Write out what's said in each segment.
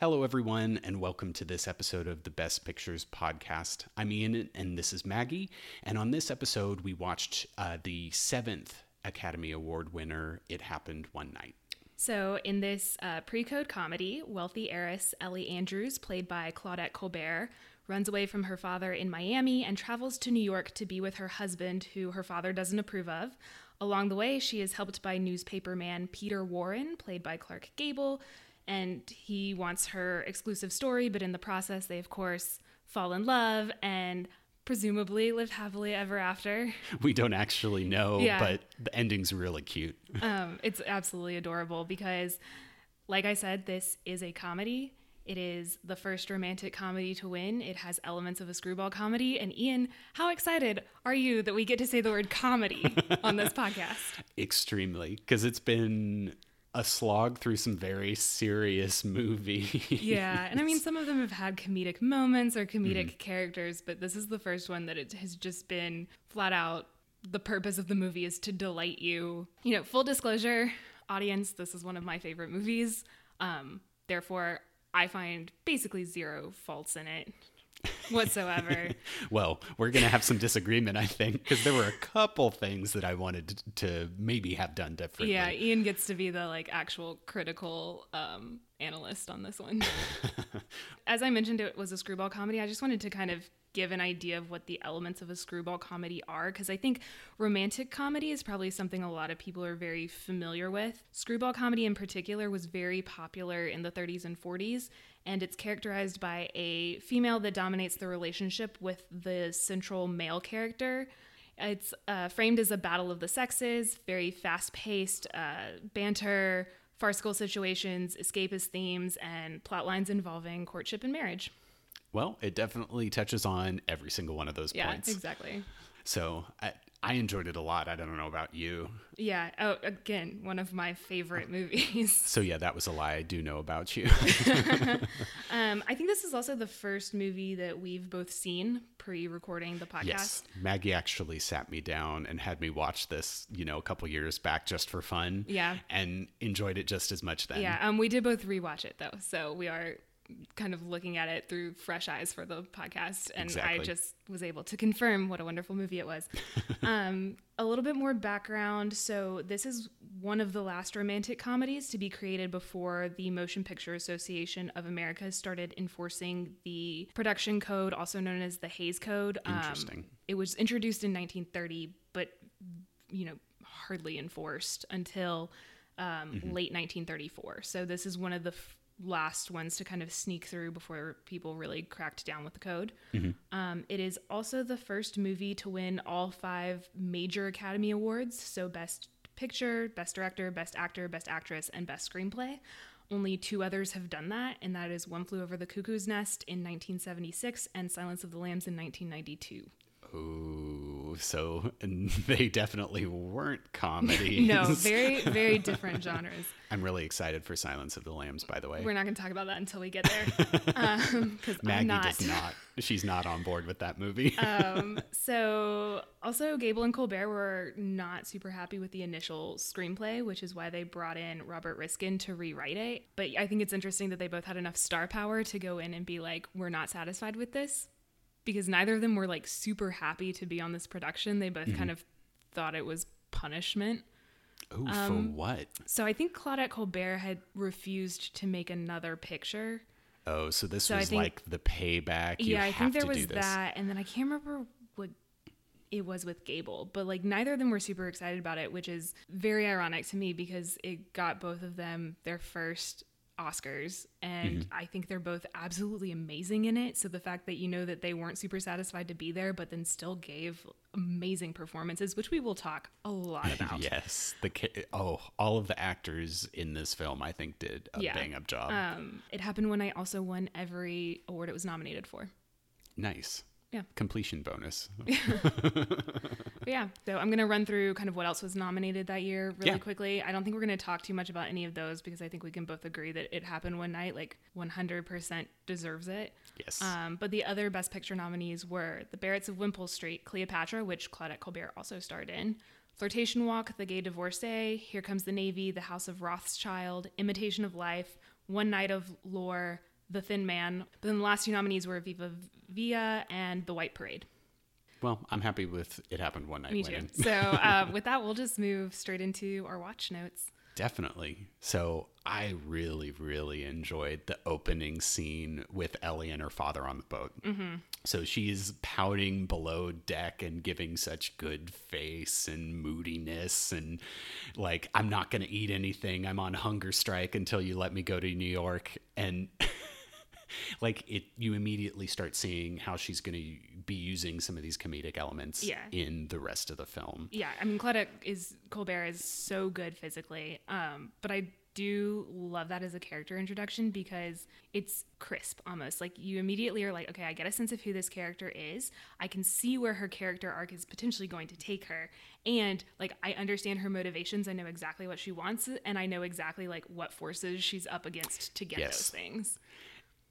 Hello, everyone, and welcome to this episode of the Best Pictures podcast. I'm Ian, and this is Maggie. And on this episode, we watched uh, the seventh Academy Award winner, It Happened One Night. So, in this uh, pre code comedy, wealthy heiress Ellie Andrews, played by Claudette Colbert, runs away from her father in Miami and travels to New York to be with her husband, who her father doesn't approve of. Along the way, she is helped by newspaperman Peter Warren, played by Clark Gable, and he wants her exclusive story, but in the process, they, of course, fall in love and presumably live happily ever after. We don't actually know, Yeah. but the ending's really cute. Um, it's absolutely adorable because, like I said, this is a comedy. It is the first romantic comedy to win. It has elements of a screwball comedy. And Ian, how excited are you that we get to say the word comedy on this podcast? Extremely, because it's been a slog through some very serious movies. Yeah, and I mean, some of them have had comedic moments or comedic characters, but this is the first one that it has just been flat out the purpose of the movie is to delight you. You know, full disclosure, audience, this is one of my favorite movies. Um, therefore, I find basically zero faults in it whatsoever. Well, we're going to have some disagreement, I think, because there were a couple things that I wanted to, to maybe have done differently. yeah, Ian gets to be the like actual critical um, analyst on this one. As I mentioned, it was a screwball comedy. I just wanted to kind of give an idea of what the elements of a screwball comedy are because I think romantic comedy is probably something a lot of people are very familiar with. Screwball comedy, in particular, was very popular in the 30s and 40s, and it's characterized by a female that dominates the relationship with the central male character. It's uh, framed as a battle of the sexes, very fast paced, uh, banter, farcical situations, escapist themes, and plot lines involving courtship and marriage. Well, it definitely touches on every single one of those Yeah, points. exactly. So I, I enjoyed it a lot. I don't know about you. Yeah. Oh, again, one of my favorite movies. So yeah, that was a lie. I do know about you. Um, I think this is also the first movie that we've both seen pre-recording the podcast. yes, Maggie actually sat me down and had me watch this, you know, a couple years back just for fun. Yeah. and enjoyed it just as much then. Yeah. Um, we did both rewatch it though, so we are kind of looking at it through fresh eyes for the podcast, and I just was able to confirm what a wonderful movie it was. um, a little bit more background. So this is one of the last romantic comedies to be created before the Motion Picture Association of America started enforcing the production code, also known as the Hays Code. Um, Interesting. it was introduced in 1930, but you know hardly enforced until um, late 1934. So this is one of the f- last ones to kind of sneak through before people really cracked down with the code. Um, it is also the first movie to win all five major Academy Awards. So best picture, best director, best actor, best actress, and best screenplay. Only two others have done that, and that is One Flew Over the Cuckoo's Nest in 1976 and Silence of the Lambs in 1992. Ooh, so they definitely weren't comedies. No, very, very different genres. I'm really excited for Silence of the Lambs, by the way. We're not going to talk about that until we get there, because Maggie I'm not. does not. She's not on board with that movie. Um, so, also, Gable and Colbert were not super happy with the initial screenplay, which is why they brought in Robert Riskin to rewrite it. But I think it's interesting that they both had enough star power to go in and be like, "We're not satisfied with this," because neither of them were like super happy to be on this production. They both kind of thought it was punishment. For um, what? So I think Claudette Colbert had refused to make another picture. Oh, so this So was think- like the payback. You yeah, I think there was that, and then I can't remember what it was with Gable, but like neither of them were super excited about it, which is very ironic to me because it got both of them their first Oscars, and Mm-hmm. I think they're both absolutely amazing in it. So the fact that you know that they weren't super satisfied to be there, but then still gave amazing performances, which we will talk a lot about. Yes, the oh, all of the actors in this film, I think, did a Yeah. bang up job. Um, it happened one night also won every award it was nominated for. nice. Yeah. Completion bonus. Yeah, so I'm going to run through kind of what else was nominated that year really Yeah. quickly. I don't think we're going to talk too much about any of those because I think we can both agree that it happened one night, like 100% deserves it. Yes. Um, but the other Best Picture nominees were The Barretts of Wimpole Street, Cleopatra, which Claudette Colbert also starred in, Flirtation Walk, The Gay Divorcee, Here Comes the Navy, The House of Rothschild, Imitation of Life, One Night of Love, The Thin Man. But then the last two nominees were Viva Villa and The White Parade. Well, I'm happy with it happened one night. Me too. So uh, with that, we'll just move straight into our watch notes. Definitely. So I really, really enjoyed the opening scene with Ellie and her father on the boat. Mm-hmm. So she's pouting below deck and giving such good face and moodiness, and like, I'm not going to eat anything. I'm on hunger strike until you let me go to New York. And like it you immediately start seeing how she's going to be using some of these comedic elements Yeah. in the rest of the film Yeah, I mean Claudette is Colbert is so good physically, um, but I do love that as a character introduction because it's crisp almost. Like you immediately are like, okay, I get a sense of who this character is. I can see where her character arc is potentially going to take her, and like I understand her motivations. I know exactly what she wants, and I know exactly like what forces she's up against to get Yes. those things.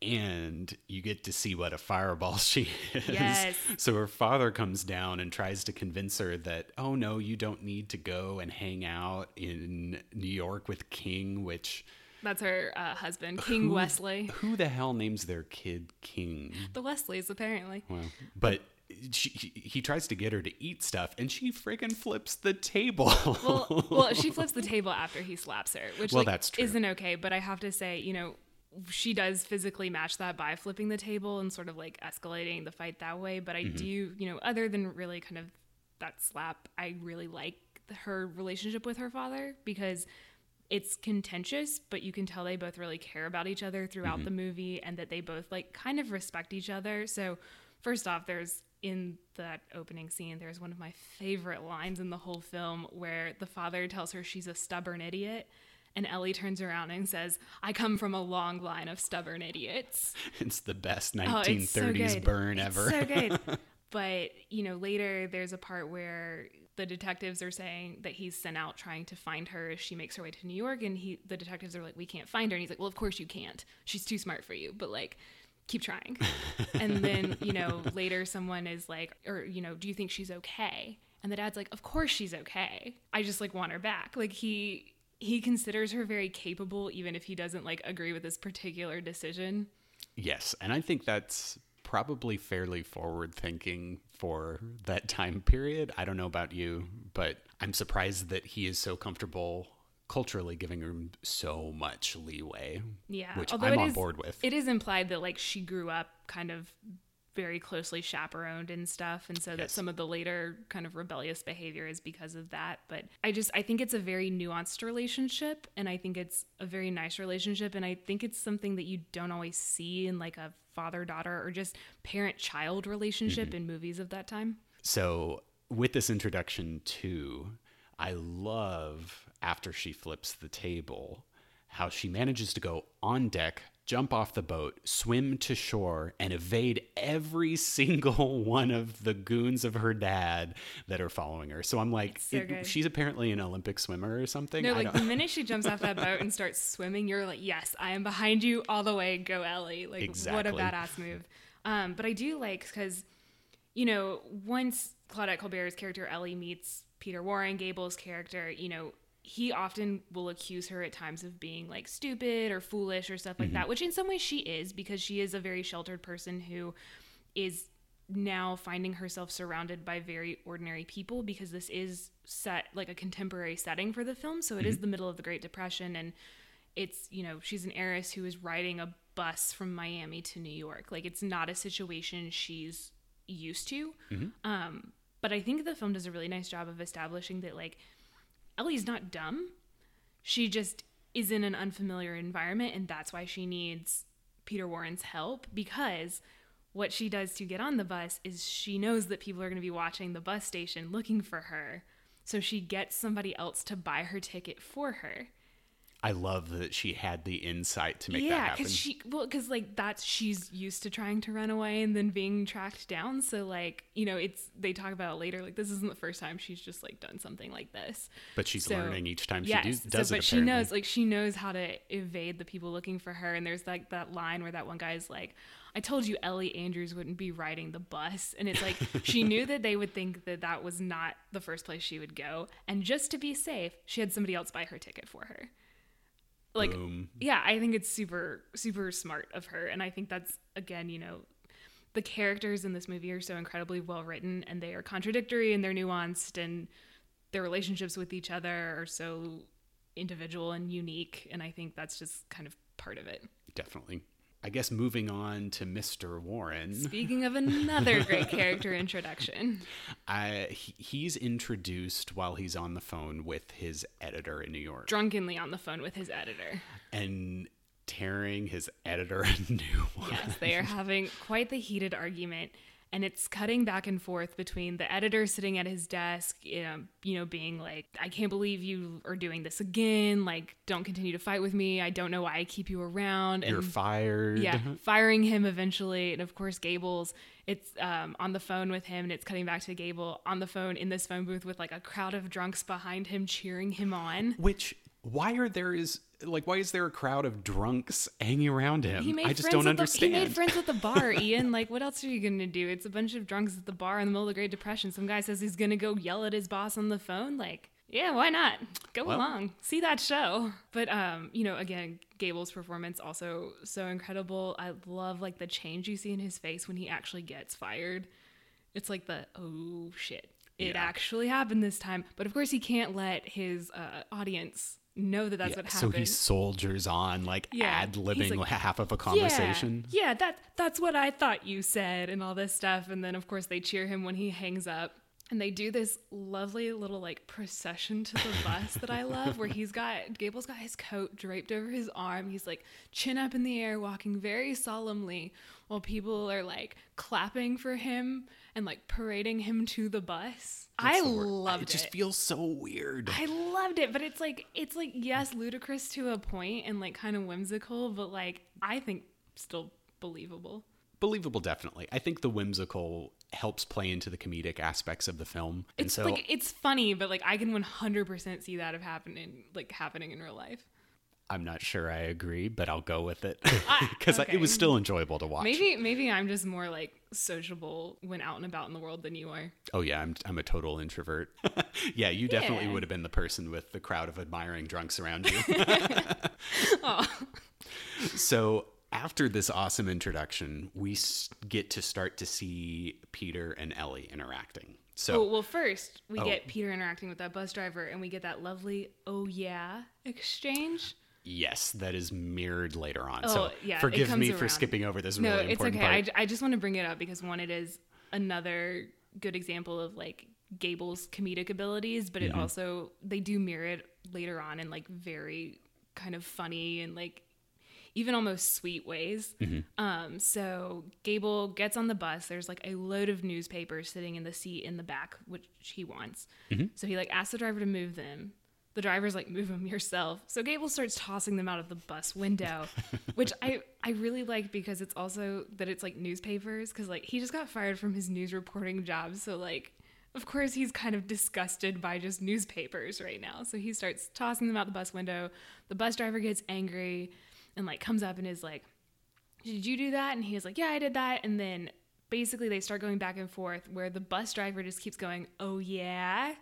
And you get to see what a fireball she is. Yes. So her father comes down and tries to convince her that, oh no, you don't need to go and hang out in New York with King, which That's her uh, husband, King who- Westley. Who the hell names their kid King? The Westleys, apparently. Well, but she, he, tries to get her to eat stuff and she friggin' flips the table. well, well, she flips the table after he slaps her, which Well, like, that's true. isn't okay. But I have to say, you know, she does physically match that by flipping the table and sort of like escalating the fight that way. But I Mm-hmm. do, you know, other than really kind of that slap, I really like her relationship with her father because it's contentious, but you can tell they both really care about each other throughout Mm-hmm. the movie and that they both like kind of respect each other. So, first off, there's in that opening scene, there's one of my favorite lines in the whole film where the father tells her she's a stubborn idiot. And Ellie turns around and says, I come from a long line of stubborn idiots. it's the best Oh, it's so 1930s burn It's ever. so good. but you know, later there's a part where the detectives are saying that he's sent out trying to find her as she makes her way to New York, and he, the detectives are like, "We can't find her," and he's like, "Well, of course you can't. She's too smart for you, but like." Keep trying. and then, you know, later someone is like, or, you know, do you think she's okay? And the dad's like, of course she's okay. I just like want her back. Like he, he considers her very capable, even if he doesn't like agree with this particular decision. Yes, and I think that's probably fairly forward thinking for that time period. I don't know about you, but I'm surprised that he is so comfortable culturally giving her so much leeway. Yeah, which although I'm on is- board with. It is implied that like she grew up kind of very closely chaperoned and stuff, and so that some of the later kind of rebellious behavior is because of that. But I just I think it's a very nuanced relationship, and I think it's a very nice relationship, and I think it's something that you don't always see in like a father daughter or just parent child relationship Mm-hmm. in movies of that time. So, with this introduction too, I love after she flips the table how she manages to go on deck, jump off the boat, swim to shore, and evade every single one of the goons of her dad that are following her. So I'm like, so it- she's apparently an Olympic swimmer or something. No, I like don't- the minute she jumps off that boat and starts swimming, you're like, yes, I am behind you all the way. Go, Ellie. Like, what a badass move. Um, but I do like because, you know, once Claudette Colbert's character Ellie meets Peter Warren Gable's character, you know, he often will accuse her at times of being like stupid or foolish or stuff like mm-hmm. that, which in some ways she is because she is a very sheltered person who is now finding herself surrounded by very ordinary people because this is set like a contemporary setting for the film. So it is mm-hmm. the middle of the Great Depression and it's, you know, she's an heiress who is riding a bus from Miami to New York. Like it's not a situation she's used to. Mm-hmm. Um, but I think the film does a really nice job of establishing that like Ellie's not dumb. She just is in an unfamiliar environment and that's why she needs Peter Warren's help because what she does to get on the bus is she knows that people are going to be watching the bus station looking for her. So she gets somebody else to buy her ticket for her. I love that she had the insight to make that yeah, happen. because she well, because like that's she's used to trying to run away and then being tracked down. So like you know, it's they talk about it later. Like this isn't the first time she's just like done something like this. but she's So- learning each time yes, she do, so- does but it. she knows like she knows how to evade the people looking for her. And there's like that line where that one guy's like, "I told you Ellie Andrews wouldn't be riding the bus," and it's like she knew that they would think that that was not the first place she would go, and just to be safe, she had somebody else buy her ticket for her. Like boom. yeah i think it's super super smart of her and i think that's again you know the characters in this movie are so incredibly well written and they are contradictory and they're nuanced and their relationships with each other are so individual and unique and i think that's just kind of part of it Definitely. I guess moving on to Mr. Warren. speaking of another great character introduction I, he, he's introduced while he's on the phone with his editor in New York drunkenly on the phone with his editor and tearing his editor a new one. Yes, they are having quite the heated argument, and it's cutting back and forth between the editor sitting at his desk, you know, you know, being like, "I can't believe you are doing this again. Like, don't continue to fight with me. I don't know why I keep you around." And, You're fired. yeah, firing him eventually, and of course, Gables. It's um, on the phone with him, and it's cutting back to Gable on the phone in this phone booth with like a crowd of drunks behind him cheering him on. Which why are there is like why is there a crowd of drunks hanging around him? He made I just don't understand. The, he made friends at the bar, Ian. Like, what else are you gonna do? It's a bunch of drunks at the bar in the middle of the Great Depression. Some guy says he's gonna go yell at his boss on the phone. Like, yeah, why not? Go Well- along, see that show. But um, you know, again, Gable's performance also so incredible. I love like the change you see in his face when he actually gets fired. It's like the oh shit, it Yeah. actually happened this time. But of course, he can't let his uh, audience know that that's Yeah, what happened. so he soldiers on like Yeah, ad libbing like, half of a conversation. Yeah, yeah, that that's what I thought you said and all this stuff. And then of course they cheer him when he hangs up. And they do this lovely little like procession to the bus that I love, where he's got Gable's got his coat draped over his arm. He's like chin up in the air, walking very solemnly, while people are like clapping for him and like parading him to the bus. I the loved it. it. just feels so weird. I loved it, but it's like it's like yes, ludicrous to a point and like kind of whimsical, but like I think still believable. Believable, definitely. I think the whimsical helps play into the comedic aspects of the film, and It's so like it's funny, but like I can 100% see that of happening like happening in real life. I'm not sure I agree, but I'll go with it because okay. it was still enjoyable to watch. Maybe maybe I'm just more like sociable when out and about in the world than you are. Oh yeah, I'm I'm a total introvert. yeah, you definitely Yeah. would have been the person with the crowd of admiring drunks around you. So after this awesome introduction, we get to start to see Peter and Ellie interacting. So Oh, well, first we Oh. get Peter interacting with that bus driver, and we get that lovely "oh yeah" exchange. Yes, that is mirrored later on. Oh, so yeah, forgive me for skipping over this No, really it's important okay. I, part. I just want to bring it up because one, it is another good example of like Gable's comedic abilities, but it Mm-hmm. also they do mirror it later on in like very kind of funny and like even almost sweet ways. Mm-hmm. Um, so Gable gets on the bus. There's like a load of newspapers sitting in the seat in the back, which he wants. Mm-hmm. So he like asks the driver to move them. The driver's like, move them yourself. So Gable starts tossing them out of the bus window, which I I really like because it's also that it's like newspapers because like he just got fired from his news reporting job. So like. Of course, he's kind of disgusted by just newspapers right now. So he starts tossing them out the bus window. The bus driver gets angry and like comes up and is like, did you do that? And he's like, yeah, I did that. And then basically they start going back and forth where the bus driver just keeps going, oh, yeah.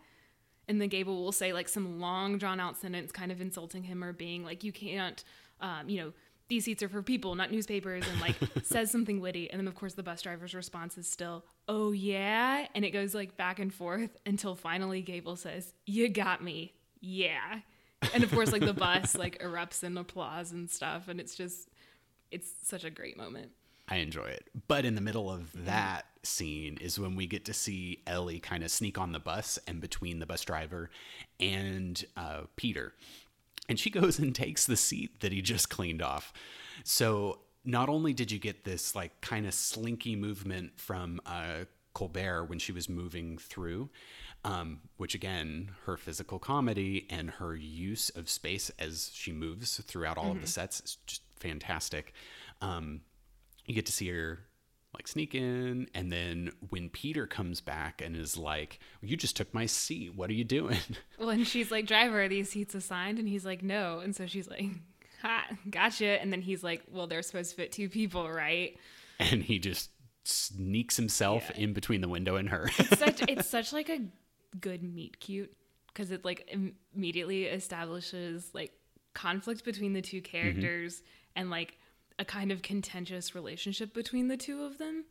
And then Gable will say like some long drawn out sentence kind of insulting him or being like, you can't, um, you know, these seats are for people, not newspapers, and like says something witty. And then, of course, the bus driver's response is still, oh, yeah. And it goes like back and forth until finally Gable says, you got me. Yeah. And of course, like the bus like erupts in applause and stuff. And it's just, it's such a great moment. I enjoy it. But in the middle of that scene is when we get to see Ellie kind of sneak on the bus and between the bus driver and uh, Peter. And she goes and takes the seat that he just cleaned off. So not only did you get this like kind of slinky movement from uh, Colbert when she was moving through, um, which again, her physical comedy and her use of space as she moves throughout all of the sets is just fantastic. Um, you get to see her like sneak in and then when peter comes back and is like you just took my seat what are you doing Well, and she's like, driver, are these seats assigned? And he's like, no. And so she's like, ha, gotcha. And then he's like, well, they're supposed to fit two people, right? and he just sneaks himself Yeah. in between the window and her Such it's such like a good meet cute because it like im- immediately establishes like conflict between the two mm-hmm. characters and like a kind of contentious relationship between the two of them.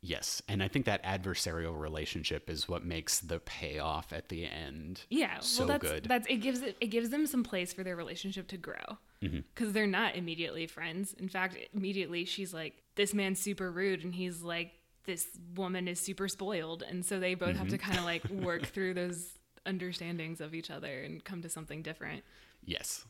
Yes, and I think that adversarial relationship is what makes the payoff at the end. Yeah, so well, that's good. that's it gives it it gives them some place for their relationship to grow Mm-hmm. because they're not immediately friends. In fact, immediately she's like, "This man's super rude," and he's like, "This woman is super spoiled," and so they both have to Mm-hmm. kind of like work through those understandings of each other and come to something different. Yes.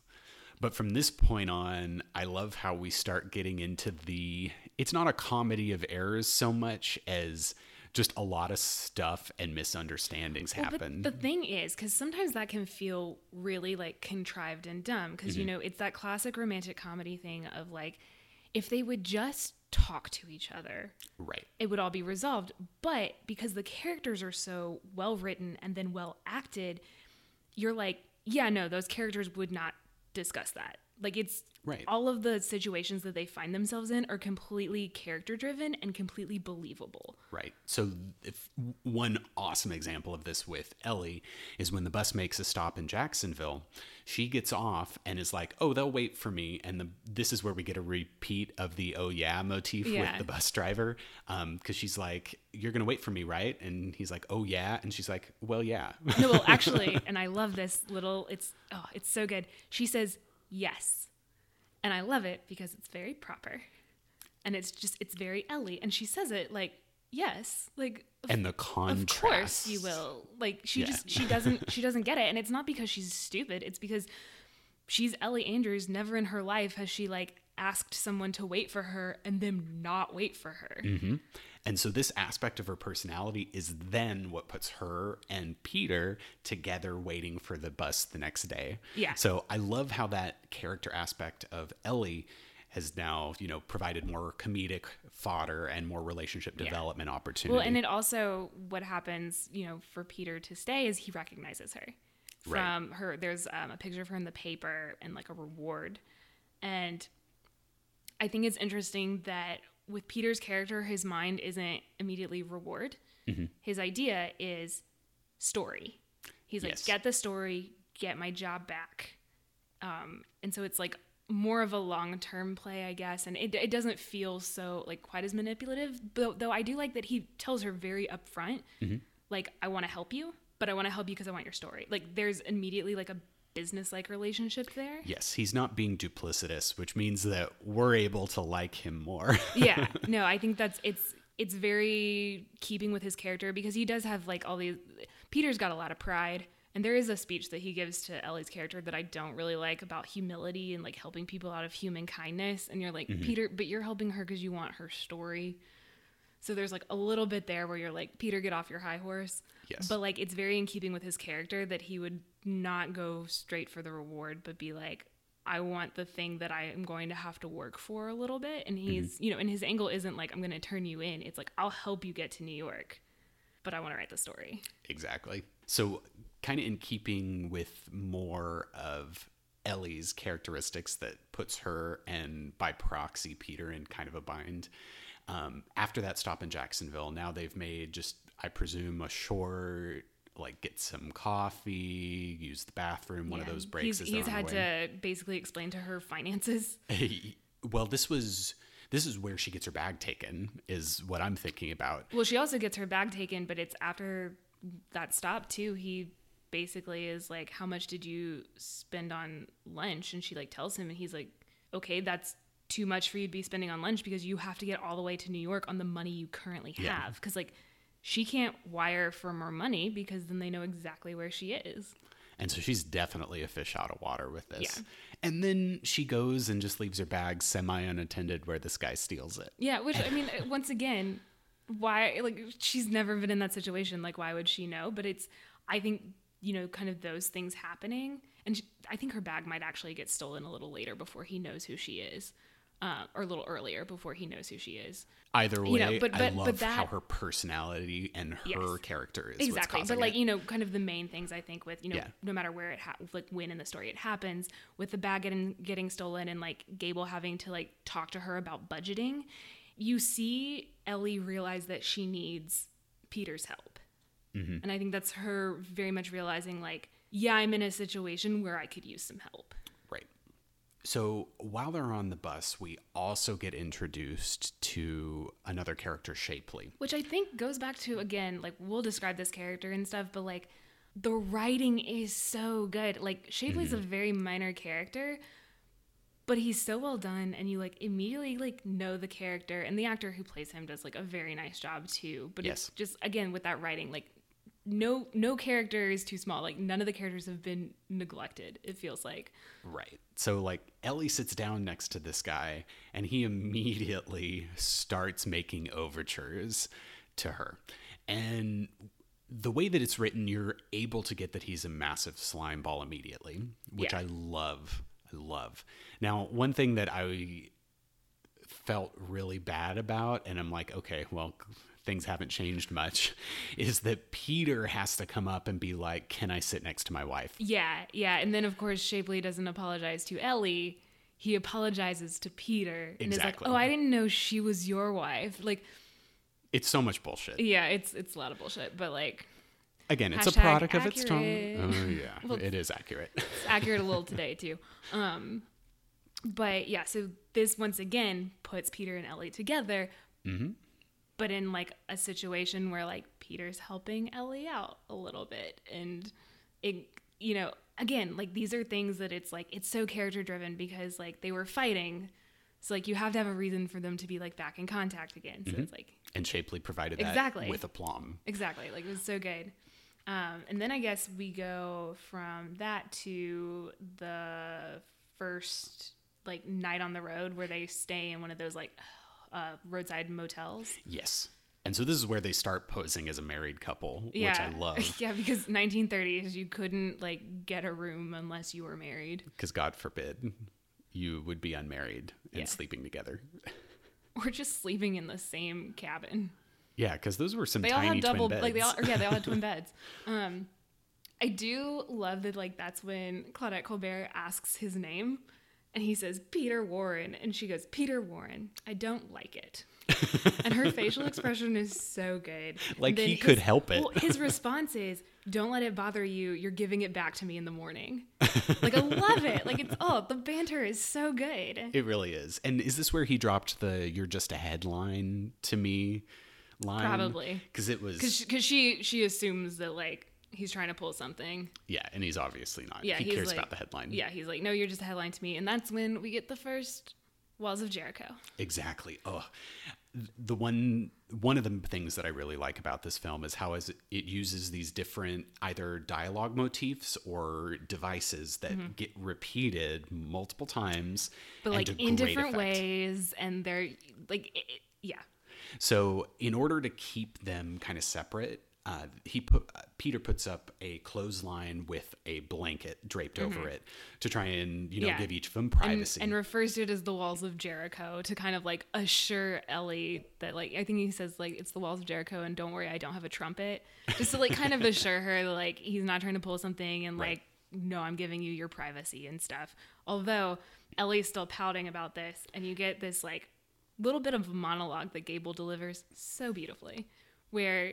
But from this point on, I love how we start getting into the. It's not a comedy of errors so much as just a lot of stuff and misunderstandings Well, happen. But the thing is, because sometimes that can feel really like contrived and dumb, because Mm-hmm. you know it's that classic romantic comedy thing of like, if they would just talk to each other, right. it would all be resolved. But because the characters are so well written and then well acted, you're like, yeah, no, those characters would not discuss that. Like it's Right. all of the situations that they find themselves in are completely character driven and completely believable. Right. So, if one awesome example of this with Ellie is when the bus makes a stop in Jacksonville, she gets off and is like, "Oh, they'll wait for me." And the this is where we get a repeat of the "Oh yeah" motif Yeah. with the bus driver, um, because she's like, "You're gonna wait for me, right?" And he's like, "Oh yeah," and she's like, "Well, yeah." No, well, actually, and I love this little. It's oh, it's so good. She says yes, and I love it because it's very proper, and it's just it's very Ellie, and she says it like yes, like of, and the of contrast. course you will. Like she Yeah. just she doesn't she doesn't get it, and it's not because she's stupid. It's because she's Ellie Andrews. Never in her life has she like asked someone to wait for her and them not wait for her. Mm-hmm. And so this aspect of her personality is then what puts her and Peter together waiting for the bus the next day. Yeah. So I love how that character aspect of Ellie has now, you know, provided more comedic fodder and more relationship development opportunity. Well, and it also what happens, you know, for Peter to stay is he recognizes her Right. from her. There's um, a picture of her in the paper and like a reward, and I think it's interesting that with Peter's character, his mind isn't immediately reward. Mm-hmm. His idea is story. He's like, Yes. get the story, get my job back. Um, and so it's like more of a long term play, I guess. And it, it doesn't feel so like quite as manipulative. Though, though I do like that he tells her very upfront, Mm-hmm. like, I want to help you, but I want to help you because I want your story. Like, there's immediately like a business like relationship there. yes, he's not being duplicitous, which means that we're able to like him more. yeah no i think that's it's it's very keeping with his character because he does have like all these peter's got a lot of pride and there is a speech that he gives to ellie's character that i don't really like about humility and like helping people out of human kindness and you're like mm-hmm. peter but you're helping her because you want her story so there's like a little bit there where you're like peter get off your high horse Yes. but like it's very in keeping with his character that he would not go straight for the reward but be like I want the thing that I am going to have to work for a little bit. And he's, you know, and his angle isn't like, I'm going to turn you in. It's like, I'll help you get to New York, but I want to write the story. Exactly. So, kind of in keeping with more of Ellie's characteristics that puts her and by proxy Peter in kind of a bind. Um, after that stop in Jacksonville, now they've made just, I presume, a short, like get some coffee, use the bathroom. One of those breaks He's, he's had way. to basically explain to her finances. well, this was this is where she gets her bag taken. Is what I'm thinking about. Well, she also gets her bag taken, but it's after that stop too. He basically is like, "How much did you spend on lunch?" And she like tells him, and he's like, "Okay, that's too much for you to be spending on lunch because you have to get all the way to New York on the money you currently have." Because like, she can't wire for more money because then they know exactly where she is. And so she's definitely a fish out of water with this. Yeah. And then she goes and just leaves her bag semi unattended where this guy steals it. Yeah, which I mean, uh, once again, why like she's never been in that situation. Like, why would she know? But it's, I think, you know, kind of those things happening, and she, I think her bag might actually get stolen a little later before he knows who she is, uh, or a little earlier before he knows who she is. Either way, You know, but- I but- love but that- how her personality and her Yes. character is exactly but like it. you know kind of the main things i think with you know Yeah. no matter where it ha- like when in the story it happens with the bag getting getting stolen and like gable having to like talk to her about budgeting you see ellie realize that she needs peter's help Mm-hmm. and i think that's her very much realizing like yeah i'm in a situation where i could use some help. So while they're on the bus, we also get introduced to another character, Shapley. Which I think goes back to again, like we'll describe this character and stuff, but like the writing is so good. Like Shapley's Mm-hmm. a very minor character, but he's so well done and you like immediately like know the character and the actor who plays him does like a very nice job too. But Yes. it's just again with that writing, like no no character is too small. Like none of the characters have been neglected, it feels like. Right. So, like, Ellie sits down next to this guy, and he immediately starts making overtures to her. And the way that it's written, you're able to get that he's a massive slime ball immediately, which Yeah. I love. I love. Now, one thing that I felt really bad about, and I'm like, okay, well, things haven't changed much, is that Peter has to come up and be like, can I sit next to my wife? Yeah, yeah. And then of course Shapley doesn't apologize to Ellie. He apologizes to Peter and Exactly. is like, "Oh, I didn't know she was your wife." Like, It's so much bullshit. yeah, it's it's a lot of bullshit, but like Again, it's a product of its time. Oh yeah, Well, it is accurate. it's accurate a little today too. Um but yeah, so this once again puts Peter and Ellie together. Mm-hmm. But in like a situation where like Peter's helping Ellie out a little bit and it you know, again, like these are things that it's like it's so character driven because like they were fighting. So like you have to have a reason for them to be like back in contact again. So Mm-hmm. it's like and Shapley provided that Exactly. with aplomb. Exactly. Like it was so good. Um, and then I guess we go from that to the first like night on the road where they stay in one of those like uh, roadside motels. Yes. And so this is where they start posing as a married couple, Yeah. which I love yeah, because 1930s you couldn't like get a room unless you were married because God forbid you would be unmarried and Yeah. sleeping together. or just sleeping in the same cabin. Yeah, because those were some they all tiny had double beds. like they all yeah they all had twin beds um i do love that like that's when claudette colbert asks his name and he says peter warren and she goes peter warren i don't like it and her facial expression is so good Like he could help it. well, his response is don't let it bother you you're giving it back to me in the morning like i love it like it's oh the banter is so good It really is. And is this where he dropped the "You're just a headline" to me line? Probably. because it was because because she she assumes that like he's trying to pull something yeah, and he's obviously not. Yeah, he cares like- about the headline. Yeah, he's like, no, you're just a headline to me, and that's when we get the first Walls of Jericho. Exactly. Oh, the one one of the things that I really like about this film is how is it, it uses these different either dialogue motifs or devices that get repeated multiple times, But like in different effect. ways, and they're like, it- yeah, So, in order to keep them kind of separate, uh, he put uh, Peter puts up a clothesline with a blanket draped over it to try and you know Mm-hmm. Yeah. give each of them and, privacy. and refers to it as the Walls of Jericho to kind of like assure Ellie that like I think he says like it's the Walls of Jericho, and don't worry, I don't have a trumpet, just to like kind of assure her that, like he's not trying to pull something, and Right. like no, I'm giving you your privacy and stuff. Although Ellie's still pouting about this, and you get this like little bit of monologue that Gable delivers so beautifully, where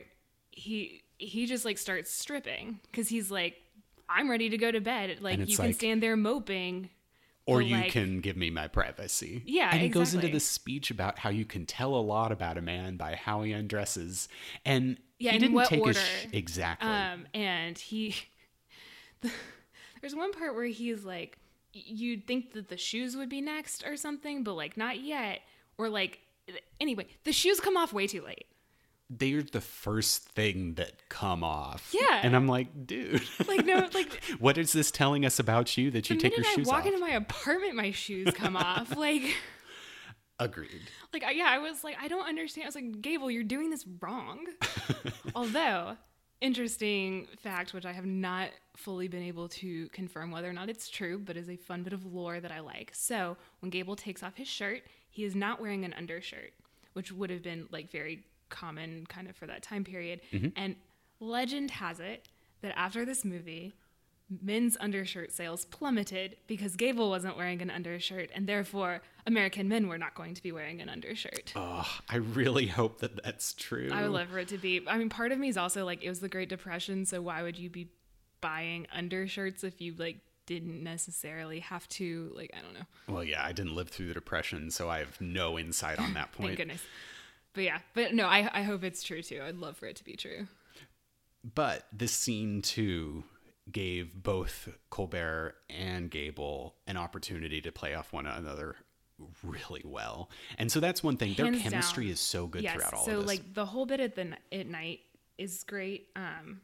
he he just like starts stripping because he's like, I'm ready to go to bed. Like you can like- stand there moping. or you like- can give me my privacy. Yeah, and he goes into this speech about how you can tell a lot about a man by how he undresses, and Yeah, he didn't what take his order. sh- exactly. Um, and he, there's one part where he's like, you'd think that the shoes would be next or something, but like not yet. Or like, anyway, the shoes come off way too late. They're the first thing that come off. Yeah. and I'm like, dude, Like no, like what is this telling us about you that you take your I shoes walk off? into my apartment, my shoes come off. Like, Agreed. like yeah, I was like, I don't understand. I was like, Gable, you're doing this wrong. Although, interesting fact, which I have not fully been able to confirm whether or not it's true, but is a fun bit of lore that I like. So when Gable takes off his shirt, he is not wearing an undershirt, which would have been like very common kind of for that time period. Mm-hmm. And legend has it that after this movie, men's undershirt sales plummeted because Gable wasn't wearing an undershirt, and therefore American men were not going to be wearing an undershirt. Oh, I really hope that that's true. I would love for it to be. I mean, part of me is also like, it was the Great Depression, so why would you be buying undershirts if you like didn't necessarily have to like I don't know. Well, yeah, I didn't live through the depression, so I have no insight on that point. Thank goodness. But yeah, but no, I I hope it's true too. I'd love for it to be true. But this scene too gave both Colbert and Gable an opportunity to play off one another really well. And so that's one thing. Their chemistry down. is so good yes. throughout all so of this. like the whole bit at the at night is great. Um,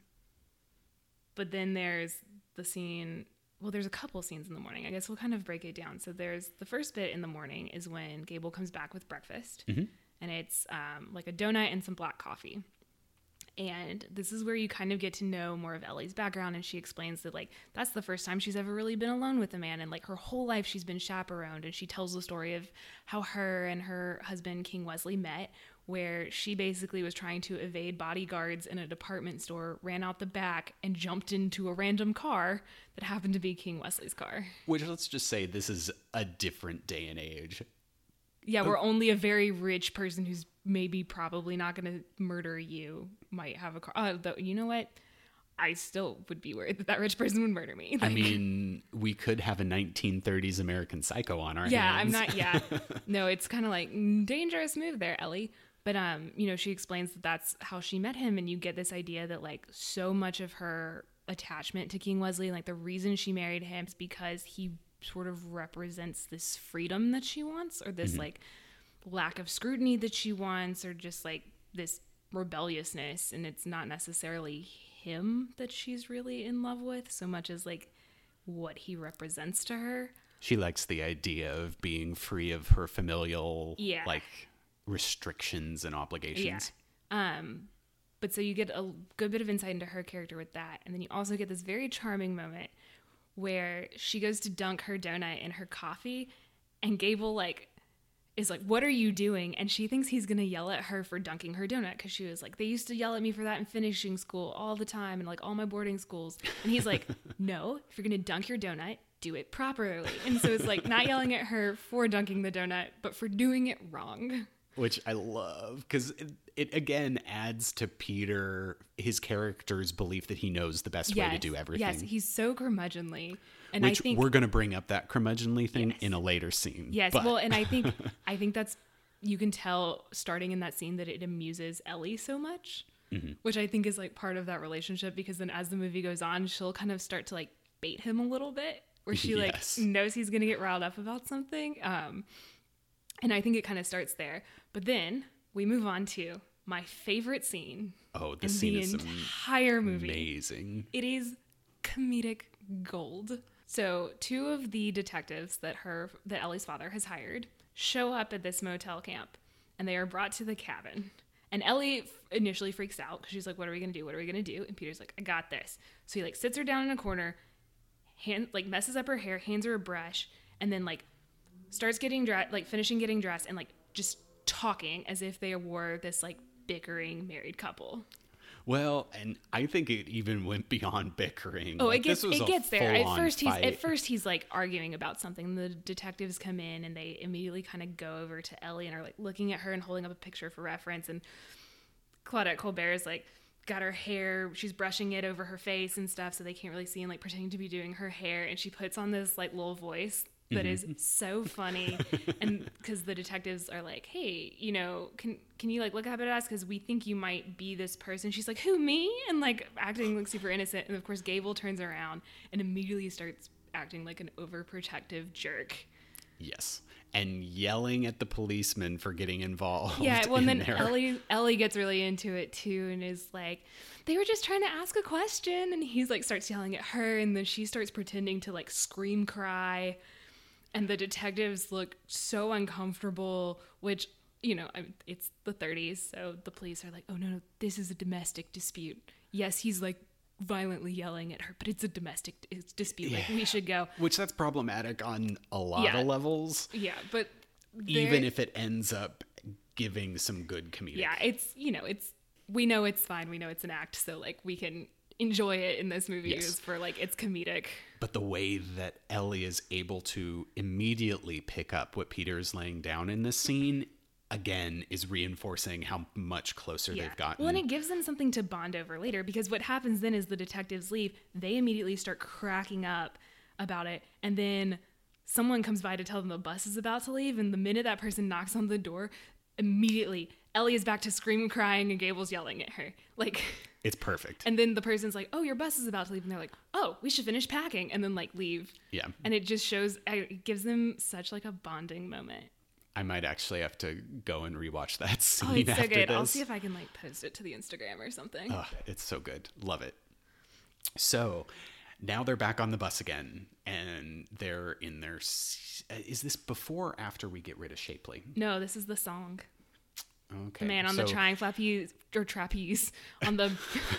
but then there's the scene. Well, there's a couple scenes in the morning. I guess we'll kind of break it down. So there's the first bit in the morning is when Gable comes back with breakfast, Mm-hmm. And it's um, like a donut and some black coffee. And this is where you kind of get to know more of Ellie's background. And she explains that, like, that's the first time she's ever really been alone with a man. And, like, her whole life she's been chaperoned. And she tells the story of how her and her husband, King Westley, met, where she basically was trying to evade bodyguards in a department store, ran out the back, and jumped into a random car that happened to be King Westley's car. Which let's just say this is a different day and age. Yeah, where only a very rich person who's maybe probably not going to murder you might have a car. Uh, though, you know what? I still would be worried that that rich person would murder me. I mean, we could have a 1930s American Psycho on our hands. yeah, I'm not. Yeah, no, it's kind of like mm, dangerous move there, Ellie. But um, you know, she explains that that's how she met him, and you get this idea that like so much of her attachment to King Westley, like the reason she married him, is because he sort of represents this freedom that she wants, or this like lack of scrutiny that she wants, or just like this rebelliousness, and it's not necessarily him that she's really in love with so much as like what he represents to her. She likes the idea of being free of her familial Yeah. like restrictions and obligations. Yeah. Um, but so you get a good bit of insight into her character with that, and then you also get this very charming moment where she goes to dunk her donut in her coffee, and Gable like is like, "What are you doing?" And she thinks he's gonna yell at her for dunking her donut because she was like, "They used to yell at me for that in finishing school all the time, and like all my boarding schools." And he's like, "No, if you're gonna dunk your donut." Do it properly. And so it's like not yelling at her for dunking the donut, but for doing it wrong. Which I love because it, it again adds to Peter his character's belief that he knows the best way to do everything. Yes, he's so curmudgeonly, and which I think we're going to bring up that curmudgeonly thing Yes. in a later scene. yes, but well, and I think I think that's you can tell starting in that scene that it amuses Ellie so much, Mm-hmm. which I think is like part of that relationship because then as the movie goes on, she'll kind of start to like bait him a little bit, where she like knows he's gonna get riled up about something, um, and I think it kind of starts there. But then we move on to my favorite scene oh, the scene the is entire movie. amazing. It is comedic gold. So, two of the detectives that her that Ellie's father has hired show up at this motel camp and they are brought to the cabin. And Ellie f- initially freaks out because she's like, "What are we gonna do? What are we gonna do?" And Peter's like, "I got this." So he like sits her down in a corner, hand like messes up her hair, hands her a brush, and then like starts getting dressed, like finishing getting dressed, and like just talking as if they were this like bickering married couple. Well, and I think it even went beyond bickering. Oh, Like, it gets it gets there. At first, he's fight. at first he's like arguing about something. The detectives come in and they immediately kind of go over to Ellie and are like looking at her and holding up a picture for reference. And Claudette Colbert is like got her hair, she's brushing it over her face and stuff, so they can't really see and like pretending to be doing her hair. And she puts on this like little voice that is Mm-hmm. so funny, and because the detectives are like, hey, you know, can can you like look up at us because we think you might be this person? She's like, who me? And like acting like super innocent. And of course, Gable turns around and immediately starts acting like an overprotective jerk. Yes. And yelling at the policeman for getting involved. Yeah, well, and then there. Ellie Ellie gets really into it too, and is like, they were just trying to ask a question, and he's like starts yelling at her, and then she starts pretending to like scream cry, and the detectives look so uncomfortable, which you know I mean, it's the 30s, so the police are like, oh no, no, this is a domestic dispute. Yes, he's like violently yelling at her, but it's a domestic it's dispute. Like we should go. Which that's problematic on a lot Yeah. of levels, Yeah, but even if it ends up giving some good comedic. yeah it's you know it's we know it's fine we know it's an act so like we can enjoy it in this movie Yes. for like it's comedic But the way that Ellie is able to immediately pick up what Peter is laying down in this scene, again, is reinforcing how much closer they've gotten. well and it gives them something to bond over later because what happens then is the detectives leave they immediately start cracking up about it. And then someone comes by to tell them the bus is about to leave. And the minute that person knocks on the door, immediately Ellie is back to screaming, crying, and Gable's yelling at her. Like, It's perfect. and then the person's like, "Oh, your bus is about to leave," and they're like, "Oh, we should finish packing," and then like leave. yeah. And it just shows, it gives them such like a bonding moment. I might actually have to go and rewatch that scene Oh, it's so good. this. I'll see if I can like post it to the Instagram or something. Ugh, it's so good. Love it. So now they're back on the bus again, and they're in their. uh, Is this before or after we get rid of Shapeley? no, this is the song. Okay. Man on the so- trying trapeze or trapeze on the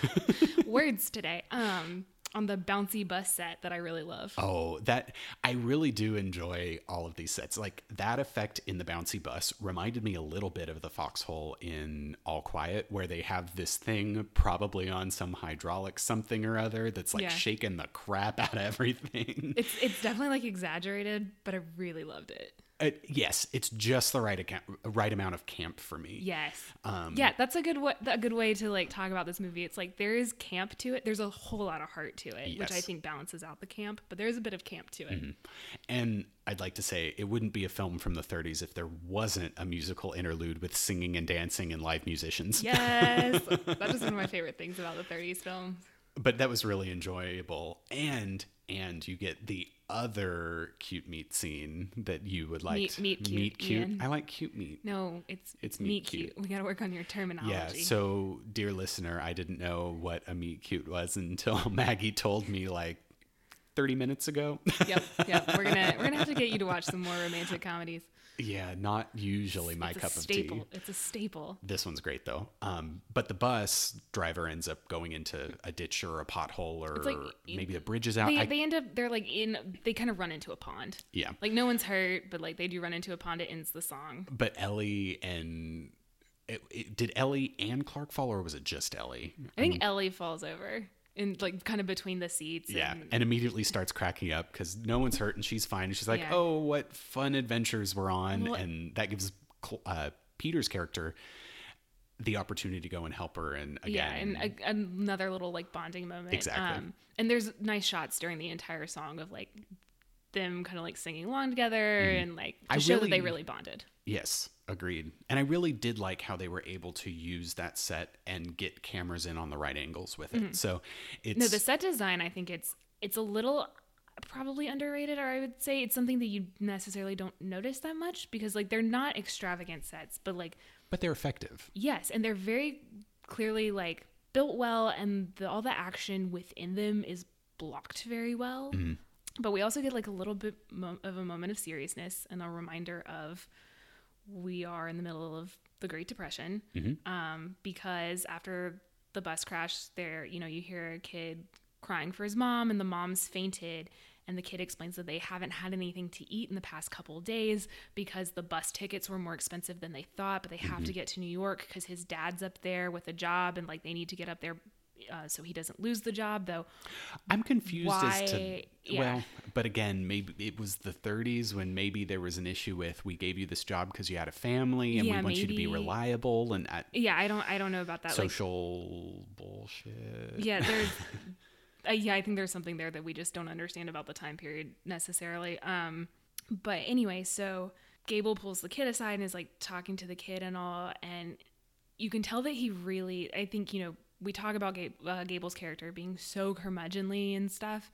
words today. Um, on the bouncy bus set that I really love. Oh, that I really do enjoy all of these sets. Like that effect in the bouncy bus reminded me a little bit of the foxhole in All Quiet, where they have this thing probably on some hydraulic something or other that's like Yeah. shaking the crap out of everything. It's it's definitely like exaggerated, but I really loved it. Uh, yes, it's just the right account, right amount of camp for me. Yes. Um, yeah, that's a good wa- a good way to like talk about this movie. It's like there is camp to it. There's a whole lot of heart to it, which I think balances out the camp. But there's a bit of camp to it. And I'd like to say it wouldn't be a film from the 30s if there wasn't a musical interlude with singing and dancing and live musicians. Yes, that is one of my favorite things about the 30s films. But that was really enjoyable. And and you get the other cute meat scene that you would like. Meat- meat cute, Meat cute. Ian. I like cute meat. No, it's It's meat, meat cute. cute. We got to work on your terminology. Yeah. So, dear listener, I didn't know what a meat cute was until Maggie told me like 30 minutes ago. yep, yep. We're gonna we're gonna have to get you to watch some more romantic comedies. Yeah, not usually my it's cup of tea. It's a staple. This one's great though. Um, but the bus driver ends up going into a ditch or a pothole or like- maybe the bridge is out. They, I- they end up they're like in they kind of run into a pond. yeah. Like no one's hurt, but like they do run into a pond. It ends the song. But Ellie and it, it- did Ellie and Clark fall or was it just Ellie? I think Ellie falls over in like kind of between the seats. Yeah, and- and immediately starts cracking up because no one's hurt and she's fine. And she's like, Yeah. "Oh, what fun adventures we're on!" Well- and that gives uh, Peter's character the opportunity to go and help her. And again, yeah, and a, another little like bonding moment. Um, Exactly. and there's nice shots during the entire song of like them kind of like singing along together and like to Mm-hmm. I show that they really- really bonded. yes, agreed. And I really did like how they were able to use that set and get cameras in on the right angles with it. So it's Mm-hmm. No, the set design, I think it's it's a little probably underrated, or I would say it's something that you necessarily don't notice that much because like they're not extravagant sets, but like but they're effective. yes, and they're very clearly like built well, and the, all the action within them is blocked very well. But we also get like a little bit mo- of a moment of seriousness and a reminder of we are in the middle of the Great Depression. Um, because after the bus crash, there, you know, you hear a kid crying for his mom, and the mom's fainted. And the kid explains that they haven't had anything to eat in the past couple of days because the bus tickets were more expensive than they thought, but they have to get to New York because his dad's up there with a job and like they need to get up there uh, so he doesn't lose the job, though. I'm confused as to Why- yeah. well, but again, maybe it was the 30s when maybe there was an issue with we gave you this job because you had a family and Yeah, we want you to be reliable and at Yeah, I don't, I don't know about that. Like, social bullshit. yeah there's uh, yeah i think there's something there that we just don't understand about the time period necessarily um but anyway so gable pulls the kid aside and is like talking to the kid and all and you can tell that he really i think you know we talk about Gab- uh, gable's character being so curmudgeonly and stuff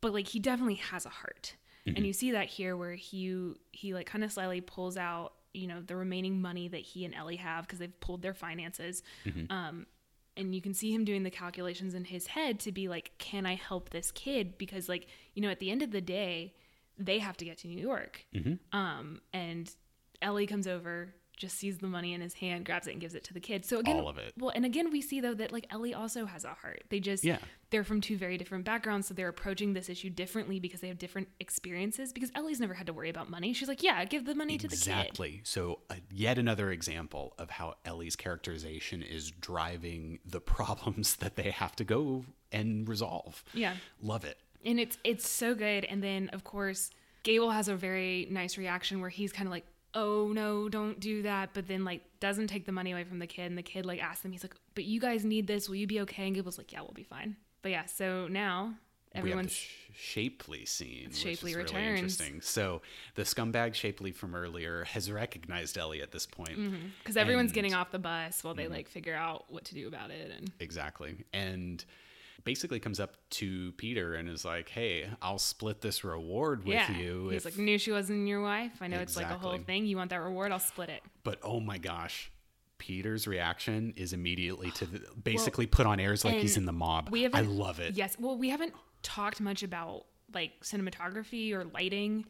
but like he definitely has a heart. And you see that here where he he like kind of slyly pulls out you know the remaining money that he and ellie have because they've pulled their finances. Um and you can see him doing the calculations in his head to be like can i help this kid? Because like you know at the end of the day they have to get to new york. Um and ellie comes over just sees the money in his hand grabs it and gives it to the kid so again All of it. well and again we see though that like ellie also has a heart they just Yeah. they're from two very different backgrounds so they're approaching this issue differently because they have different experiences because ellie's never had to worry about money she's like yeah give the money to the kid Exactly. So, uh, yet another example of how Ellie's characterization is driving the problems that they have to go and resolve. yeah Love it. and it's it's so good and then of course gable has a very nice reaction where he's kind of like oh no don't do that but then like doesn't take the money away from the kid and the kid like asks them he's like but you guys need this will you be okay and gable's like yeah we'll be fine but yeah so now we have the Everyone's sh- Shapeley scene, Shapeley which is really returns. interesting. So the scumbag Shapeley from earlier has recognized Ellie at this point. Mm-hmm. because everyone's And- getting off the bus while they mm-hmm. like figure out what to do about it. And Exactly. And basically comes up to Peter and is like, "Hey, I'll split this reward with yeah, you." he's if- like, knew she wasn't your wife. I know it's like a whole thing. You want that reward? I'll split it. but oh my gosh, Peter's reaction is immediately to the, basically put on airs like he's in the mob. We I haven't. love it. Yes. Well, we haven't talked much about like cinematography or lighting.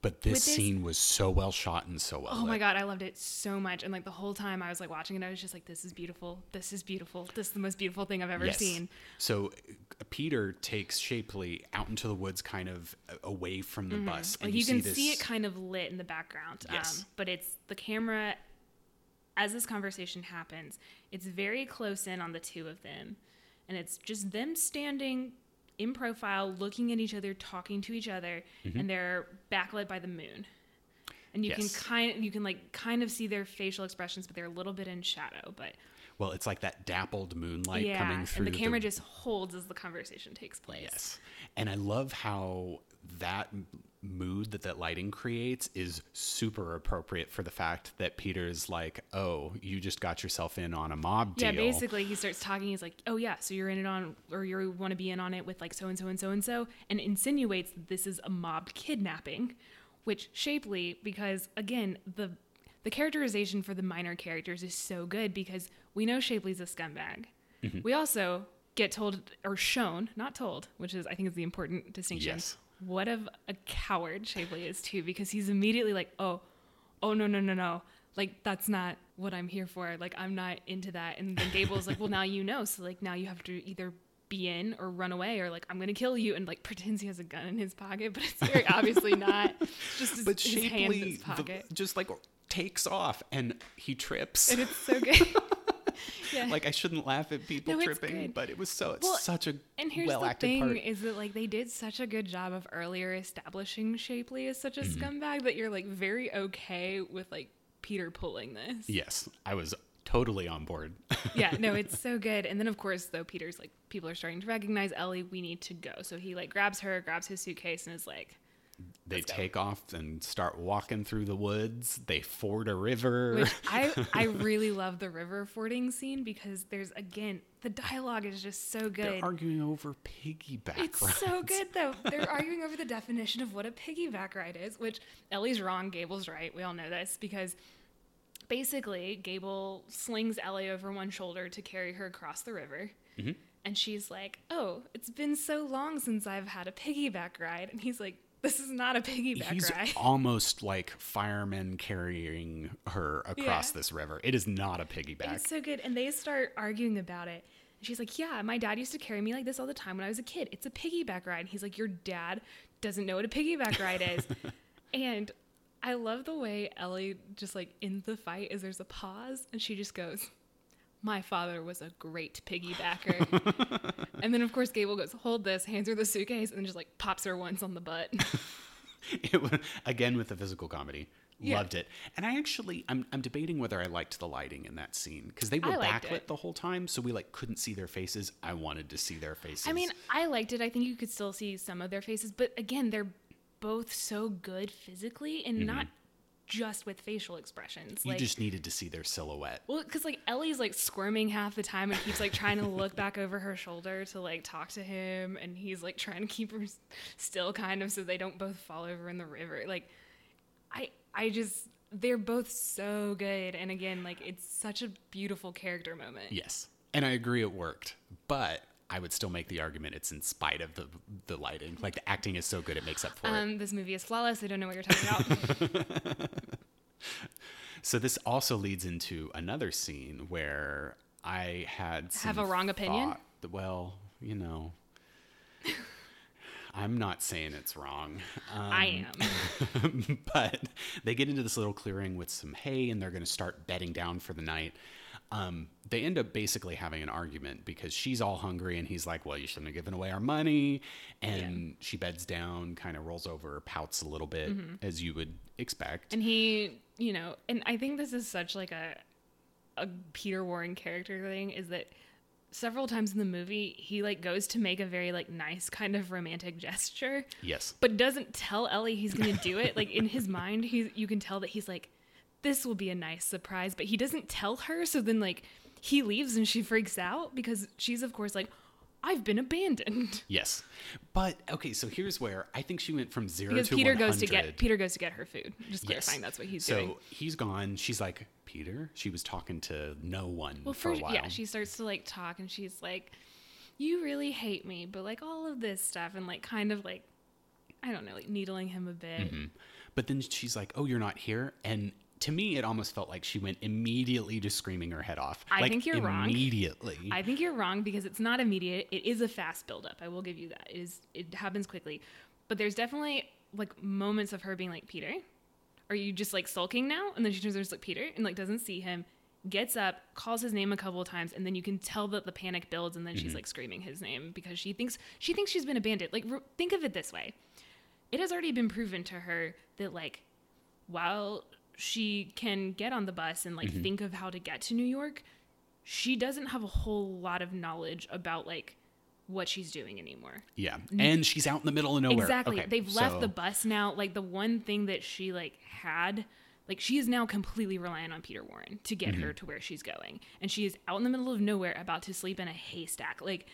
But this, this- scene was so well shot and so well. Oh my god, I loved it so much. And like the whole time I was like watching it, I was just like, "This is beautiful. This is beautiful. This is the most beautiful thing I've ever Yes. seen." So uh, Peter takes Shapeley out into the woods, kind of uh, away from the bus, Mm-hmm. Like you, can see it kind of lit in the background. Yes. Um, but it's the camera as this conversation happens, it's very close in on the two of them. And it's just them standing in profile, looking at each other, talking to each other, and they're backlit by the moon. And you Mm-hmm. Yes. can kind you can like kind of see their facial expressions, but they're a little bit in shadow. But Well, it's like that dappled moonlight yeah, coming through. and the camera just holds as the conversation takes place. Yes. And I love how that mood that that lighting creates is super appropriate for the fact that Peter's like, "Oh, you just got yourself in on a mob deal." Yeah, basically, he starts talking. He's like, "Oh yeah, so you're in it on, or you want to be in on it with like so and so and so and so," and insinuates that this is a mob kidnapping, which Shapeley, because again, the the characterization for the minor characters is so good because we know Shapeley's a scumbag. Mm-hmm. We also get told or shown, not told, which is I think is the important distinction. Yes. What of a coward Shapeley is too, because he's immediately like, "Oh, oh no no no no. Like that's not what i'm here for. Like i'm not into that. And then gable's like well now you know. So like now you have to either be in or run away or like i'm gonna kill you. And like pretends he has a gun in his pocket but it's very obviously not. Just his, but his hand in Shapeley his the- just like takes off and he trips. and it's so good yeah like I shouldn't laugh at people No, tripping, but it was so it's Well, such a and here's well the thing part. is that like they did such a good job of earlier establishing shapeley as such a Mm-hmm. scumbag that you're like very okay with like peter pulling this yes, I was totally on board. yeah, no, it's so good. And then of course, though, Peter's like, people are starting to recognize Ellie. We need to go. So he like grabs her, grabs his suitcase, and is like, they Let's go. take off and start walking through the woods. They ford a river. which I I really love the river fording scene because there's again the dialogue is just so good. They're arguing over piggyback It's rides. so good though. They're arguing over the definition of what a piggyback ride is, which Ellie's wrong, Gable's right. We all know this because basically Gable slings Ellie over one shoulder to carry her across the river. Mm-hmm. And she's like, "Oh, it's been so long since I've had a piggyback ride." And he's like, "This is not a piggyback He's ride." almost like firemen carrying her across Yeah. this river. It is not a piggyback. It's so good. And they start arguing about it. And she's like, Yeah, my dad used to carry me like this all the time when I was a kid. It's a piggyback ride. And he's like, Your dad doesn't know what a piggyback ride is. and I love the way Ellie just like in the fight is there's a pause and she just goes, My father was a great piggybacker. and then of course Gable goes, Hold this, hands her the suitcase, and then just like pops her once on the butt. it was, again with the physical comedy. Yeah. Loved it. And I actually I'm I'm debating whether I liked the lighting in that scene because they were backlit it. the whole time, so we like couldn't see their faces. I wanted to see their faces. I mean, I liked it. I think you could still see some of their faces, but again, they're both so good physically and mm-hmm. not just with facial expressions. you like, just needed to see their silhouette. well, because like Ellie's like squirming half the time and keeps like trying to look back over her shoulder to like talk to him, and he's like trying to keep her still, kind of, so they don't both fall over in the river. Like, I, I just. They're both so good, and again, like it's such a beautiful character moment. Yes, and I agree it worked, but I would still make the argument it's in spite of the the lighting. Like the acting is so good, it makes up for it. Um, this movie is flawless. I don't know what you're talking about. So this also leads into another scene where I had Have a wrong opinion? that- well, you know, I'm not saying it's wrong. Um, I am. but they get into this little clearing with some hay and they're going to start bedding down for the night. Um, they end up basically having an argument because she's all hungry and he's like, Well, you shouldn't have given away our money. And she beds down, kind of rolls over, pouts a little bit, as you would expect. and he you know and i think this is such like a a peter warren character thing is that several times in the movie he like goes to make a very like nice kind of romantic gesture Yes. but doesn't tell Ellie he's going to do it. like in his mind, he's you can tell that he's like, this will be a nice surprise, but he doesn't tell her. So then like he leaves and she freaks out because she's of course like, I've been abandoned. Yes. But okay, so here's where I think she went from zero Because to Peter 100. goes to get Peter goes to get her food. Just Yes. clarifying, that's what he's so doing. So he's gone. She's like, Peter? She was talking to no one Well, for a while. yeah, she starts to like talk and she's like, "You really hate me," but like all of this stuff and like kind of like, I don't know, like needling him a bit. Mm-hmm. But then she's like, "Oh, you're not here," and to me, it almost felt like she went immediately to screaming her head off. I like, think you're wrong. Immediately. I think you're wrong because it's not immediate. It is a fast buildup. I will give you that. It is. It happens quickly, but there's definitely like moments of her being like, "Peter, are you just like sulking now?" And then she turns around to like Peter and like doesn't see him, gets up, calls his name a couple of times, and then you can tell that the panic builds, and then she's mm-hmm. like screaming his name because she thinks she thinks she's been abandoned. Like re- think of it this way: it has already been proven to her that like while she can get on the bus and like think of how to get to New York, she doesn't have a whole lot of knowledge about like what she's doing anymore. yeah, and she's out in the middle of nowhere. Exactly. Okay, They've left so- the bus now. Like the one thing that she like had, like she is now completely reliant on Peter Warren to get Mm-hmm. her to where she's going. And she is out in the middle of nowhere about to sleep in a haystack. Like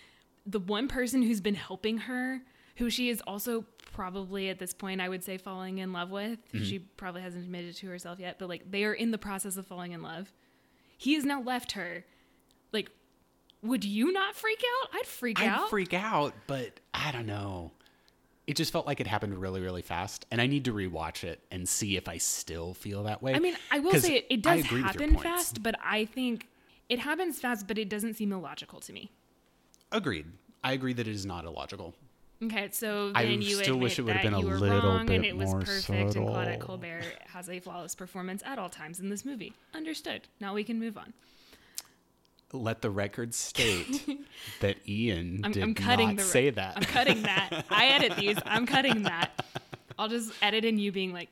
the one person who's been helping her, who she is also probably at this point, I would say falling in love with. Mm-hmm. She probably hasn't admitted it to herself yet, but like they are in the process of falling in love. He has now left her. Like, would you not freak out? I'd freak out. I'd freak out, but I don't know. It just felt like it happened really, really fast, and I need to rewatch it and see if I still feel that way. I mean, I will say it, it does agree with your happen fast, but I think it happens fast, but it doesn't seem illogical to me. Agreed. I agree that it is not illogical. Okay, so I you still wish it would've been a little wrong and bit it was more perfect, and Claudette subtle. Colbert has a flawless performance at all times in this movie. Understood. Now we can move on. Let the record state that Ian I'm, did I'm cutting not the say that. I'm cutting that. I edit these. I'm cutting that. I'll just edit in you being like,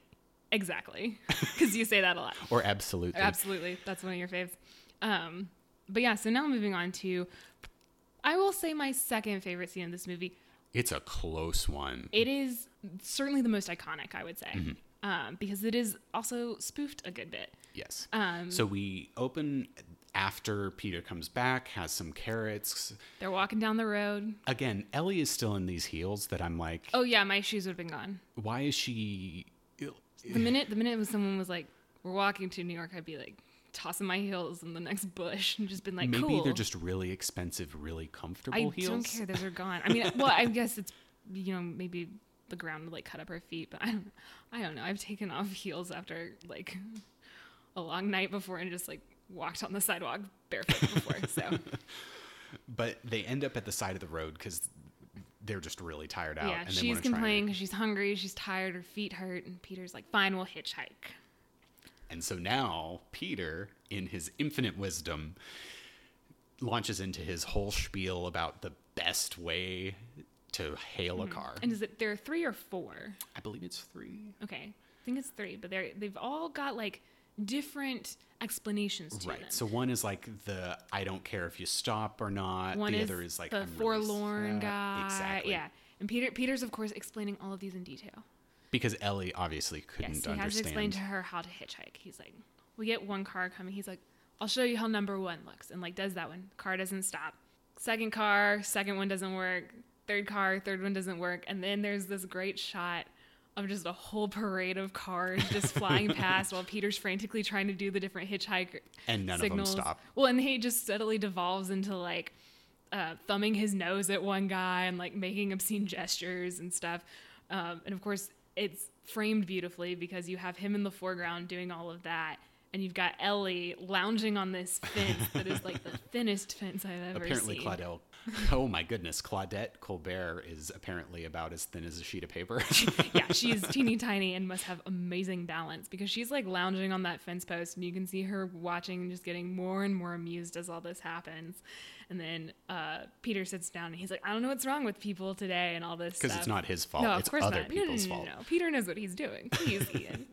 exactly, because you say that a lot. or absolutely. Absolutely. That's one of your faves. Um, but yeah, so now moving on to, I will say my second favorite scene in this movie. It's a close one. It is certainly the most iconic, I would say, Mm-hmm. um, because it is also spoofed a good bit. Yes. Um, so we open after Peter comes back, has some carrots. They're walking down the road. Again, Ellie is still in these heels that I'm like, Oh yeah, my shoes would have been gone. why is she? The minute the minute when someone was like, "We're walking to New York," I'd be like tossing my heels in the next bush and just been like, Maybe "Cool." they're just really expensive, really comfortable I heels. I don't care. Those are gone. I mean, well, I guess it's you know maybe the ground would like cut up our feet, but I don't. I don't know. I've taken off heels after like a long night before and just like walked on the sidewalk barefoot before. So But they end up at the side of the road because they're just really tired out. yeah, and she's wanna try and- complaining because she's hungry, she's tired, her feet hurt, and Peter's like, "Fine, we'll hitchhike." And so now Peter, in his infinite wisdom, launches into his whole spiel about the best way to hail a hmm. car. And is it there are three or four? I believe it's three. Okay, I think it's three, but they're they've all got like different explanations to Right. them. So one is like the I don't care if you stop or not. One the is other is like the I'm forlorn sad. guy. Exactly. Yeah, and Peter Peter's of course explaining all of these in detail. Because Ellie obviously couldn't Yes, he has to explain to her how to hitchhike. He's like, we get one car coming. He's like, I'll show you how number one looks, and like does that one. Car doesn't stop. Second car, second one doesn't work. Third car, third one doesn't work, and then there's this great shot of just a whole parade of cars just flying past while Peter's frantically trying to do the different hitchhiker And none of them stop. Well, and he just steadily devolves into like uh, thumbing his nose at one guy and like making obscene gestures and stuff. Um, and of course, it's framed beautifully because you have him in the foreground doing all of that. And you've got Ellie lounging on this fence that is like the thinnest fence I've ever Apparently, seen. Claudette. Oh my goodness, Claudette Colbert is apparently about as thin as a sheet of paper. yeah, she's teeny tiny and must have amazing balance because she's like lounging on that fence post and you can see her watching and just getting more and more amused as all this happens. And then uh, Peter sits down and he's like, I don't know what's wrong with people today and all this Because it's not his fault. no, it's of course other not. No, no, people's no, no, fault. no. Peter knows what he's doing. Please, Ian.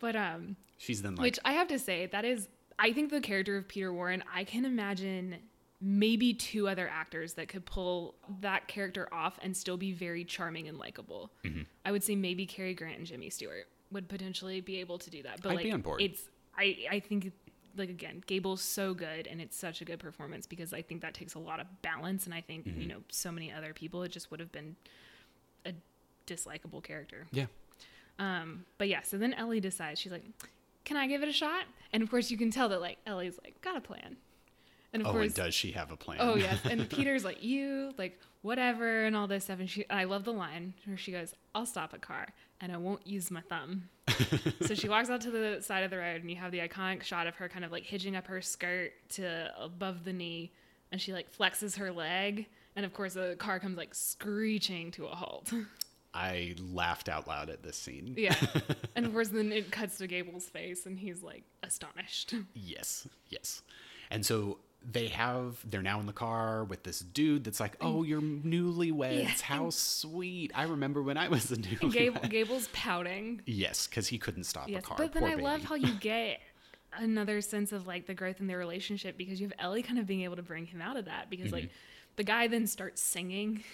but um, She's then like, which I have to say, that is, I think the character of Peter Warren, I can imagine maybe two other actors that could pull that character off and still be very charming and likable. Mm-hmm. I would say maybe Cary Grant and Jimmy Stewart would potentially be able to do that. But I'd like be on board. it's I I think like again, Gable's so good and it's such a good performance because I think that takes a lot of balance and I think, Mm-hmm. you know, so many other people it just would have been a dislikable character. Yeah. Um, but yeah, so then Ellie decides she's like, "Can I give it a shot?" And of course, you can tell that like Ellie's like got a plan. And of Oh, course, and does she have a plan? oh yes, and Peter's like, "You like whatever," and all this stuff. And she, I love the line where she goes, "I'll stop a car and I won't use my thumb." so she walks out to the side of the road, and you have the iconic shot of her kind of like hitching up her skirt to above the knee, and she like flexes her leg. And of course, the car comes like screeching to a halt. I laughed out loud at this scene. Yeah. and of course, then it cuts to Gable's face, and he's like astonished. Yes, yes. And so they have, they're now in the car with this dude that's like, oh, you're newlyweds. Yeah. How sweet. I remember when I was a newlywed. Gable, Gable's pouting. Yes, because he couldn't stop Yes. a car. But then Poor I love how you get another sense of like the growth in their relationship because you have Ellie kind of being able to bring him out of that because like mm-hmm. the guy then starts singing.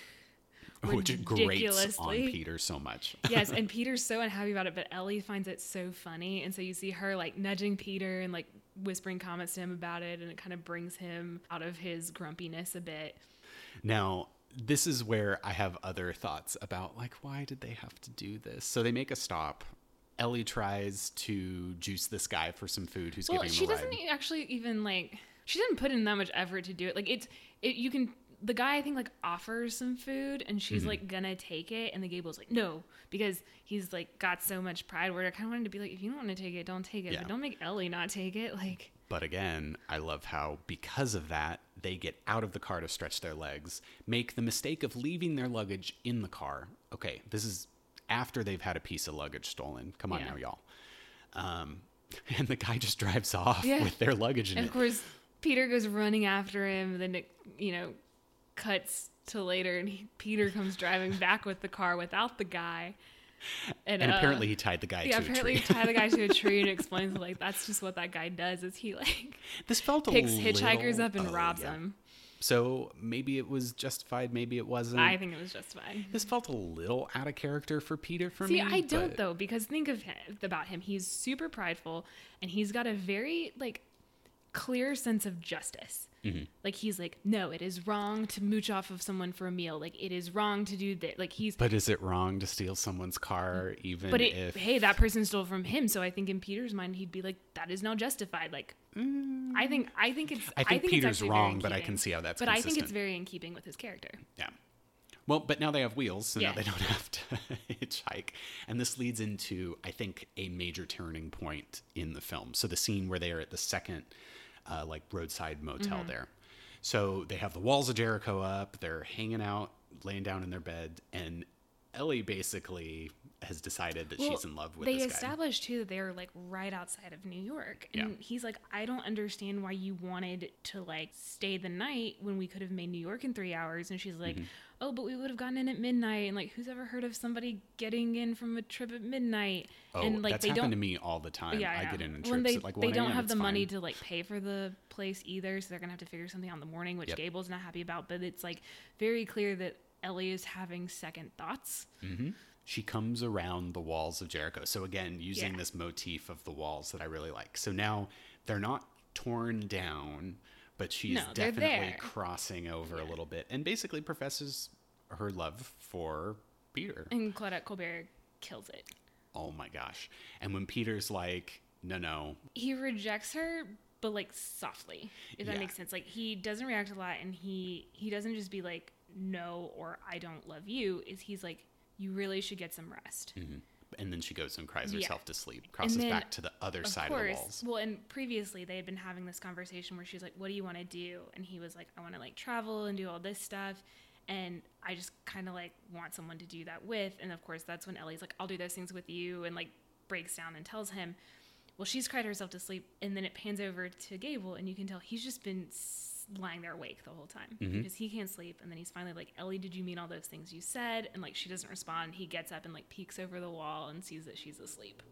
Which grates on. Peter so much. yes, and Peter's so unhappy about it, but Ellie finds it so funny, and so you see her like nudging Peter and like whispering comments to him about it, and it kind of brings him out of his grumpiness a bit. Now, this is where I have other thoughts about like why did they have to do this? So they make a stop. Ellie tries to juice this guy for some food who's Well, giving him she a ride. doesn't e- actually even like she didn't put in that much effort to do it. Like it's it you can the guy I think like offers some food and she's Mm-hmm. like gonna take it and the Gable's like no because he's like got so much pride where I kind of wanted to be like if you don't want to take it don't take it Yeah. but don't make Ellie not take it like But again, I love how because of that, they get out of the car to stretch their legs, make the mistake of leaving their luggage in the car. Okay, this is after they've had a piece of luggage stolen. Come on Yeah. now, y'all. Um, and the guy just drives off Yeah. with their luggage in and it. of course Peter goes running after him then it you know cuts to later and he, Peter comes driving back with the car without the guy and, and uh, apparently he tied the guy yeah, to a apparently tree. tie the guy to a tree and explains like that's just what that guy does is he like this felt a picks hitchhikers little- up and oh, robs yeah. them. So maybe it was justified, maybe it wasn't. I think it was justified. this felt a little out of character for Peter for See, me. I don't but- though because think of him, about him. He's super prideful and he's got a very like clear sense of justice. Mm-hmm. Like he's like, no, it is wrong to mooch off of someone for a meal. Like it is wrong to do that. Like he's But is it wrong to steal someone's car, even but it, if hey, that person stole from him. So I think in Peter's mind, he'd be like, that is now justified. Like, I think, I think it's, Mm. I think Peter's wrong, but I can see how that's But I think it's very in keeping with his character. Yeah. Well, but now they have wheels, so Yeah. now they don't have to hitchhike. And this leads into, I think, a major turning point in the film. So the scene where they are at the second, uh, like roadside motel Mm-hmm. there. So they have the walls of Jericho up. They're hanging out, laying down in their bed, and Ellie basically has decided that Well, she's in love with they this guy. established too that they're like right outside of New York, and Yeah. he's like, I don't understand why you wanted to like stay the night when we could have made New York in three hours. And she's Mm-hmm. Oh, but we would have gotten in at midnight, and like, who's ever heard of somebody getting in from a trip at midnight? oh, and like that's they happened don't. to me all the time. yeah, I get in and when trips they, at like they don't have the it's money to like pay for the place either, so they're gonna have to figure something out in the morning, which Yep. Gable's not happy about. But it's like very clear that Ellie is having second thoughts. Mm-hmm. she comes around the walls of Jericho. So again, using Yeah. this motif of the walls that I really like. So now they're not torn down, but she's No, definitely crossing over a little bit and basically professes her love for Peter. And Claudette Colbert kills it. Oh my gosh. And when Peter's like, "No, no. he rejects her but like softly if that Yeah. makes sense like he doesn't react a lot and he he doesn't just be like no or i don't love you is he's like you really should get some rest mm-hmm. And then she goes and cries Yeah. herself to sleep, crosses then, back to the other of side course of the walls. well and previously they had been having this conversation where she's like what do you want to do and he was like i want to like travel and do all this stuff and i just kind of like want someone to do that with and of course that's when ellie's like i'll do those things with you and like breaks down and tells him well she's cried herself to sleep and then it pans over to gable and you can tell he's just been lying there awake the whole time mm-hmm. because he can't sleep and then he's finally like ellie did you mean all those things you said and like she doesn't respond he gets up and like peeks over the wall and sees that she's asleep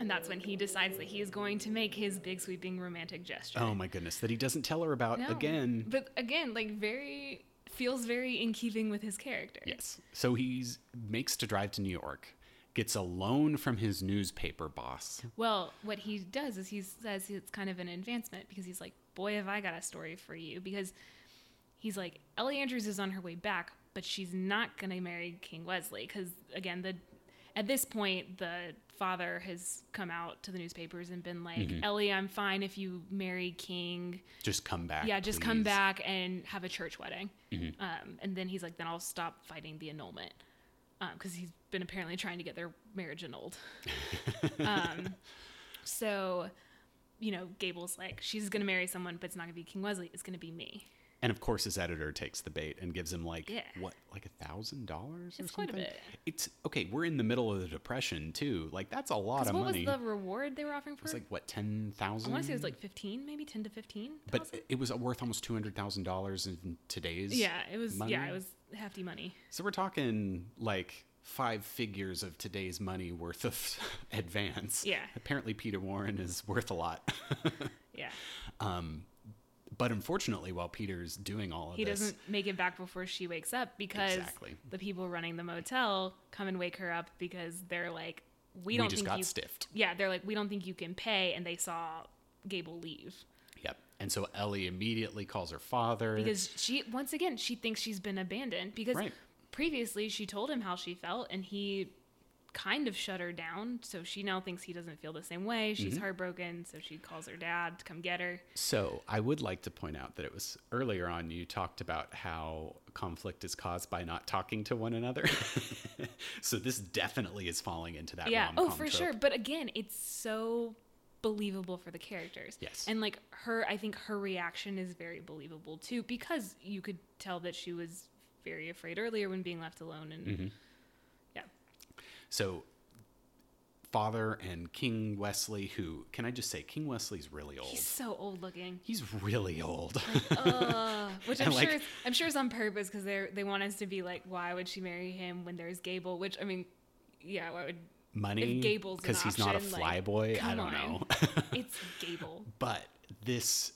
And that's when he decides that he is going to make his big sweeping romantic gesture. Oh my goodness, that he doesn't tell her about No. again. But again, like very feels very in keeping with his character. Yes. So he makes to drive to New York, gets a loan from his newspaper boss. Well, what he does is he says it's kind of an advancement because he's like, "Boy, have I got a story for you." Because he's like, Ellie Andrews is on her way back, but she's not going to marry King Westley because again, the at this point the father has come out to the newspapers and been like, "Ellie, I'm fine if you marry King. Just come back. yeah, just come back and have a church wedding." Um, and then he's like, "Then I'll stop fighting the annulment." Because he's been apparently trying to get their marriage annulled. um, so, you know, Gable's like, she's going to marry someone, but it's not going to be King Westley. It's going to be me. And of course, his editor takes the bait and gives him like Yeah. what, like a thousand dollars or It's quite a bit. It's okay. We're in the middle of the depression too. Like that's a lot of what money. was the reward they were offering for It's it? like what ten I want to say it was like 15, maybe 10 to 15. but it was worth almost two hundred thousand dollars in today's. yeah, it was, yeah, it was hefty money. So we're talking like five figures of today's money worth of advance. Yeah. Apparently, Peter Warren is worth a lot. Yeah. Um, but unfortunately, while Peter's doing all of He this, he doesn't make it back before she wakes up because Exactly. the people running the motel come and wake her up because they're like, we we don't just think got you stiffed. Yeah, they're like, we don't think you can pay, and they saw Gable leave Yep. And so Ellie immediately calls her father. because she, once again, she thinks she's been abandoned because Right. Previously she told him how she felt, and he kind of shut her down. So she now thinks he doesn't feel the same way. She's Mm-hmm. heartbroken, so she calls her dad to come get her. So I would like to point out that it was earlier on you talked about how conflict is caused by not talking to one another. so this definitely is falling into that yeah oh for trope. sure but again it's so believable for the characters Yes. and like her i think her reaction is very believable too because you could tell that she was very afraid earlier when being left alone and Mm-hmm. yeah So father and King Westley, who can I just say, King Westley's really old. he's so old looking He's really old. uh, which i'm like- sure is, i'm sure is on purpose because they they want us to be like why would she marry him when there's gable which i mean yeah why would Money, If Gable's because he's not a option, like, flyboy. I don't on. know. it's gable But this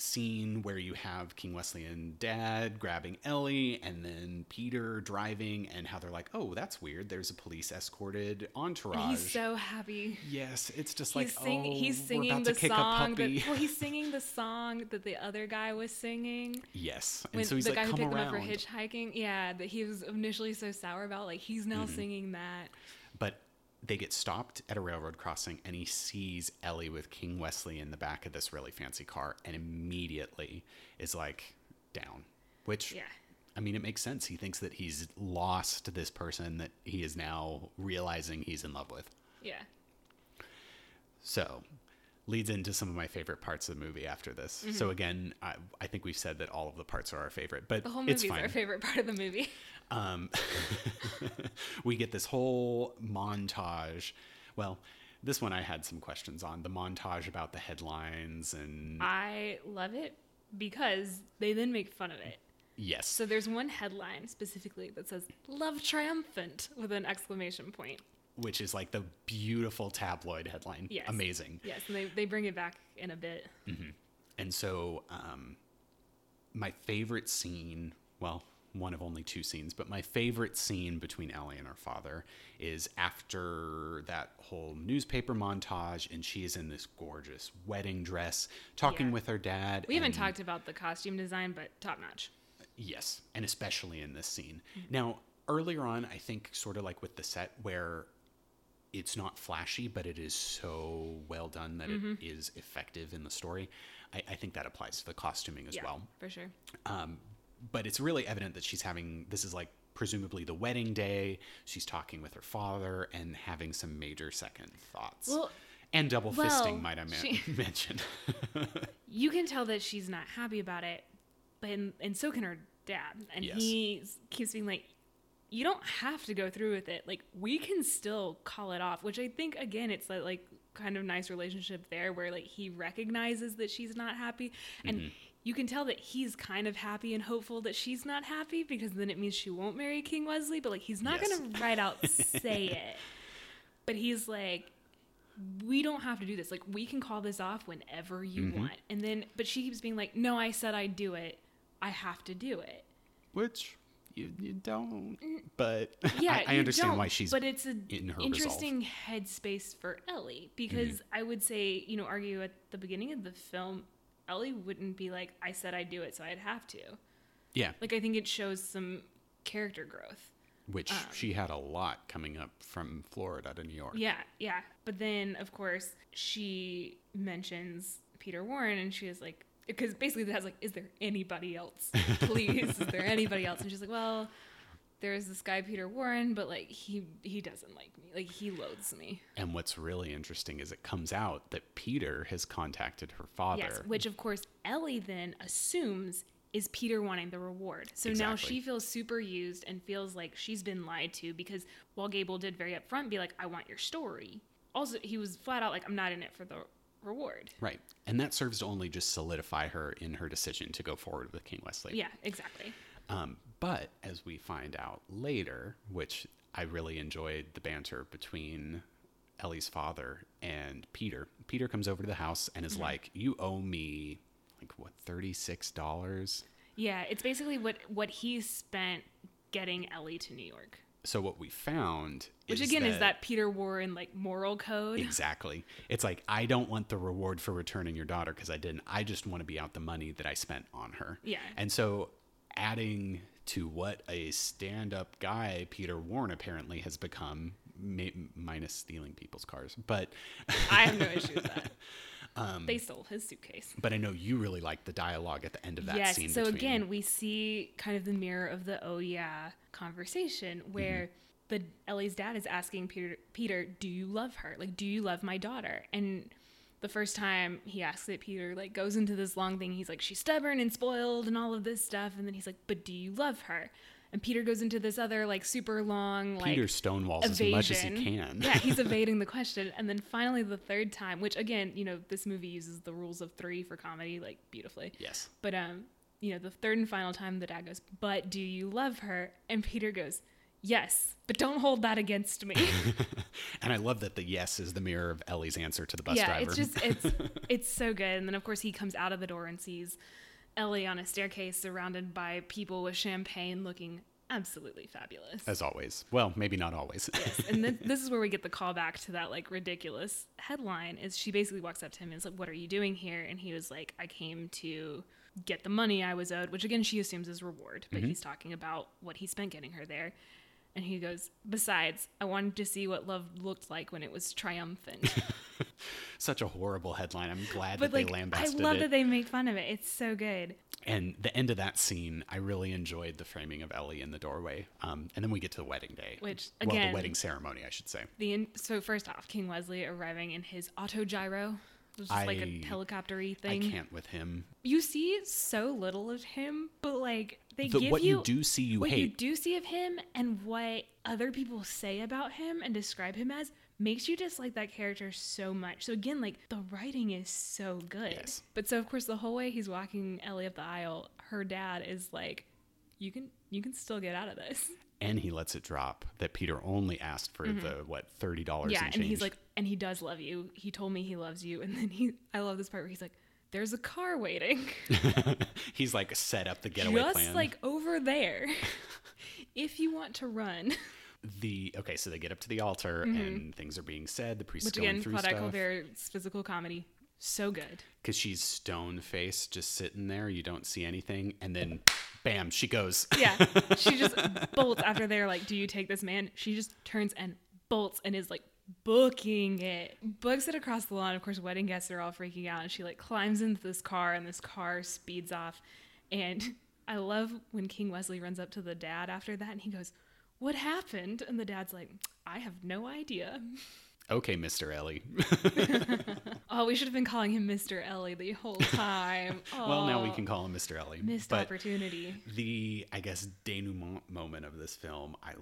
scene where you have King Westley and Dad grabbing Ellie, and then Peter driving, and how they're like, "Oh, that's weird. There's a police escorted entourage." and he's so happy yes, it's just he's like, sing- "Oh, he's singing the to kick a song that well he's singing the song that the other guy was singing yes, and when so he's the like, guy who picked around." him up for hitchhiking yeah that he was initially so sour about like he's now Mm-hmm. singing that they get stopped at a railroad crossing, and he sees Ellie with King Westley in the back of this really fancy car, and immediately is like down. Which, yeah I mean, it makes sense. He thinks that he's lost this person that he is now realizing he's in love with. yeah So, leads into some of my favorite parts of the movie after this. So mm-hmm. again, I, I think we've said that all of the parts are our favorite, but the whole it's movie's fine. our favorite part of the movie Um, we get this whole montage. Well, this one I had some questions on the montage about the headlines and i love it because they then make fun of it yes, so there's one headline specifically that says love triumphant with an exclamation point which is like the beautiful tabloid headline. Yes. Amazing. yes and they, they bring it back in a bit And so, um, my favorite scene, well, one of only two scenes, but my favorite scene between Ellie and her father is after that whole newspaper montage, and she is in this gorgeous wedding dress talking Yeah. with her dad. we haven't talked about the costume design but top notch Yes, and especially in this scene. Mm-hmm. Now, earlier on, I think sort of like with the set where it's not flashy, but it is so well done that Mm-hmm. it is effective in the story. I, I think that applies to the costuming as yeah well. for sure Um, but it's really evident that she's having this is like presumably the wedding day. She's talking with her father and having some major second thoughts. Well- and double well, fisting, might I ma- she- mention. you can tell that she's not happy about it, but and, and so can her dad. And Yes. he keeps being like, "You don't have to go through with it. Like we can still call it off." Which I think again, it's that like kind of nice relationship there where like he recognizes that she's not happy and. Mm-hmm. You can tell that he's kind of happy and hopeful that she's not happy because then it means she won't marry King Westley, but like he's not Yes. gonna right out say it. But he's like, we don't have to do this. Like we can call this off whenever you Mm-hmm. want. And then but she keeps being like, "No, I said I'd do it. I have to do it." Which you, you don't. But Yeah, I, I understand why she's But it's a in her interesting headspace for Ellie because Mm-hmm. I would say, you know, argue at the beginning of the film, Ellie wouldn't be like, "I said I'd do it, so I'd have to." yeah, Like I think it shows some character growth. which um, she had a lot coming up from Florida to New York. Yeah, yeah. But then, of course, she mentions Peter Warren, and she is like, because basically that's like, is there anybody else? Please, is there anybody else? And she's like, well, there's this guy Peter Warren, but like he he doesn't like me, like he loathes me. And what's really interesting is it comes out that Peter has contacted her father. Yes, which of course Ellie then assumes is Peter wanting the reward. So now she feels super used and feels like she's been lied to because while Gable did very upfront be like, I want your story. Also, he was flat out like, I'm not in it for the reward. Right. And that serves to only just solidify her in her decision to go forward with King Westley. Yeah, exactly. Um, but as we find out later, which I really enjoyed the banter between Ellie's father and Peter. Peter comes over to the house and is Mm-hmm. like, "You owe me like what thirty six dollars." Yeah, it's basically what what he spent getting Ellie to New York. So what we found, Which is again is that Peter Warren like moral code. Exactly. It's like I don't want the reward for returning your daughter because I didn't. I just want to be out the money that I spent on her. Yeah. And so adding to what a stand-up guy Peter Warren apparently has become, ma- minus stealing people's cars, but I have no issue with that. Um, they stole his suitcase. but I know you really like the dialogue at the end of that yes. scene. So between- again, we see kind of the mirror of the oh yeah conversation where the Ellie's dad is asking Peter, Peter, do you love her? Like, do you love my daughter? And the first time he asks it, Peter like goes into this long thing. He's like, she's stubborn and spoiled and all of this stuff. And then he's like, but do you love her? And Peter goes into this other like super long like Peter stonewalls as much as he can. yeah, he's evading the question. And then finally, the third time, which again, you know, this movie uses the rules of three for comedy like beautifully. yes. But um, you know, the third and final time, the dad goes, "But do you love her?" And Peter goes, "Yes, but don't hold that against me." And I love that the yes is the mirror of Ellie's answer to the bus yeah, driver. it's just it's it's so good. And then of course he comes out of the door and sees Ellie on a staircase surrounded by people with champagne, looking absolutely fabulous. as always. Well, maybe not always. yes. and then this is where we get the call back to that like ridiculous headline is she basically walks up to him and is like what are you doing here and he was like i came to get the money i was owed which again she assumes is reward but mm-hmm. he's talking about what he spent getting her there and he goes besides i wanted to see what love looked like when it was triumphant Such a horrible headline. I'm glad but that like they lambasted it. i love it. that they make fun of it it's so good And the end of that scene, I really enjoyed the framing of Ellie in the doorway. Um, and then we get to the wedding day, Which, well, again- the wedding ceremony, I should say. the in- so first off king westley arriving in his auto gyro which is like a helicoptery thing. I can't with him. you see so little of him, but like they The- give what you, you do see, you hate what you do see of him, and what other people say about him and describe him as makes you dislike that character so much. So again, like the writing is so good. Yes. But so of course the whole way he's walking Ellie up the aisle, her dad is like, "You can you can still get out of this." And he lets it drop that Peter only asked for the, what, $30 Mm-hmm. yeah, in and he's like, and he does love you. He told me he loves you, and then he, I love this part where he's like, "There's a car waiting." he's like set up the getaway just plan. like over there if you want to run the okay, so they get up to the altar and things are being said. The priest Mm-hmm. which going again through claudette stuff colbert's physical comedy so good because she's stone faced, just sitting there. You don't see anything, and then, bam, she goes. yeah. She just bolts after they're like do you take this man? She just turns and bolts and is like booking it. Books it across the lawn. Of course wedding guests are all freaking out and she like climbs into this car and this car speeds off. And i love when king westley runs up to the dad after that and he goes what happened? And the dad's like i have no idea okay, Mister Ellie. Oh, we should have been calling him Mr. Ellie the whole time. well, now we Oh, can call him Mister Ellie. missed but opportunity. the I guess denouement moment of this film I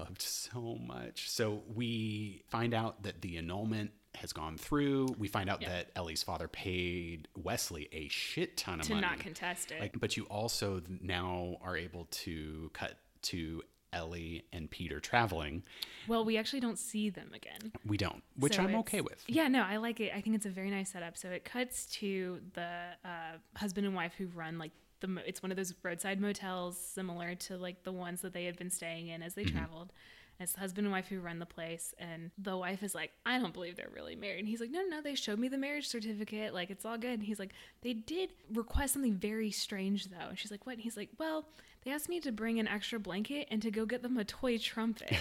loved so much. So we find out that the annulment has gone through. We find out Yeah. that Ellie's father paid Westley a shit ton of To money. To not contest it. Like, but you also now are able to cut to Ellie and Peter traveling. Well, we actually don't see them again. We don't, which So I'm okay with. Yeah, no, I like it. I think it's a very nice setup. So it cuts to the uh, husband and wife who run like the. mo- It's one of those roadside motels, similar to like the ones that they had been staying in as they traveled. It's the husband and wife who run the place, and the wife is like, "I don't believe they're really married." And he's like, "No, no, no, they showed me the marriage certificate. Like it's all good." And he's like, "They did request something very strange though." And she's like, "What?" And he's like, "Well." They asked me to bring an extra blanket and to go get them a toy trumpet.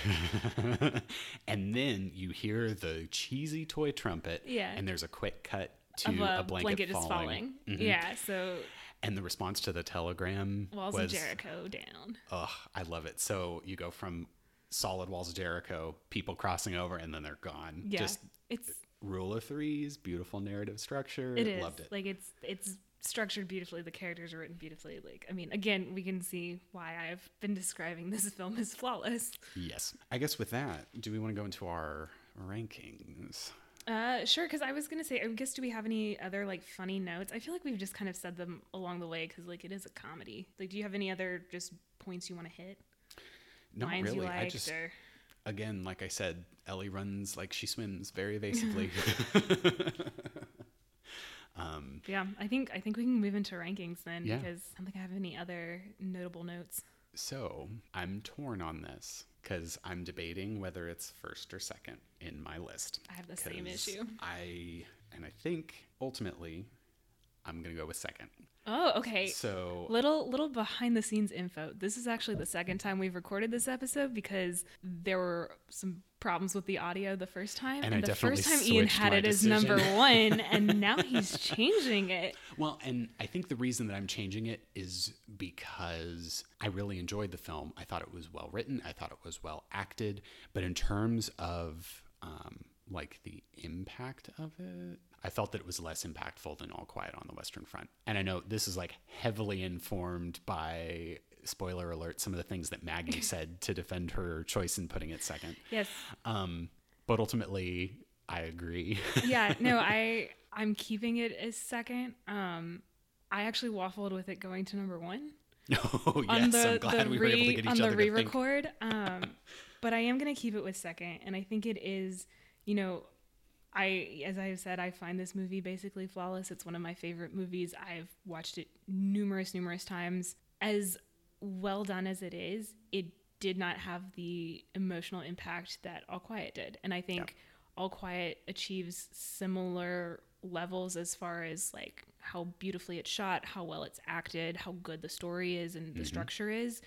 and then you hear the cheesy toy trumpet. Yeah. And there's a quick cut to a, a blanket, just falling. Mhm. Yeah, so And the response to the telegram walls was, of Jericho down. Ugh, I love it. So you go from solid walls of Jericho, people crossing over, and then they're gone. Yeah, Just it's rule of threes, beautiful narrative structure. it is Loved it. like it's it's structured beautifully. The characters are written beautifully. Like I mean, again, we can see why I've been describing this film as flawless. yes. I guess with that, do we want to go into our rankings? Uh, sure. Because I was gonna say, I guess, do we have any other like funny notes? I feel like we've just kind of said them along the way because like it is a comedy. Like, do you have any other just points you want to hit? Not Lines really. you I just or again, like I said, Ellie runs like she swims very evasively. um, yeah, I think I think we can move into rankings then Yeah. because I don't think I have any other notable notes. so I'm torn on this because I'm debating whether it's first or second in my list. I have the same issue. I and I think ultimately I'm gonna go with second. Oh, okay. So Little little behind the scenes info. This is actually the second time we've recorded this episode because there were some problems with the audio the first time, And I the first time Ian had it as number one, and now he's changing it. well, and I think the reason that I'm changing it is because I really enjoyed the film. I thought it was well written. I thought it was well acted. But in terms of um, like the impact of it, I felt that it was less impactful than All Quiet on the Western Front. And I know this is like heavily informed by spoiler alert some of the things that Maggie said to defend her choice in putting it second. Yes. Um, but ultimately, I agree. Yeah. No, I I'm keeping it as second. Um, I actually waffled with it going to number one. oh yes, on the, I'm glad we were able to get each on other the re-record. Um, but I am gonna keep it with second, and I think it is. You know, I as I've said, I find this movie basically flawless. It's one of my favorite movies. I've watched it numerous, numerous times. As well done as it is, it did not have the emotional impact that All Quiet did, and I think All Quiet achieves similar levels as far as like how beautifully it's shot, how well it's acted, how good the story is and the Mm-hmm. structure is.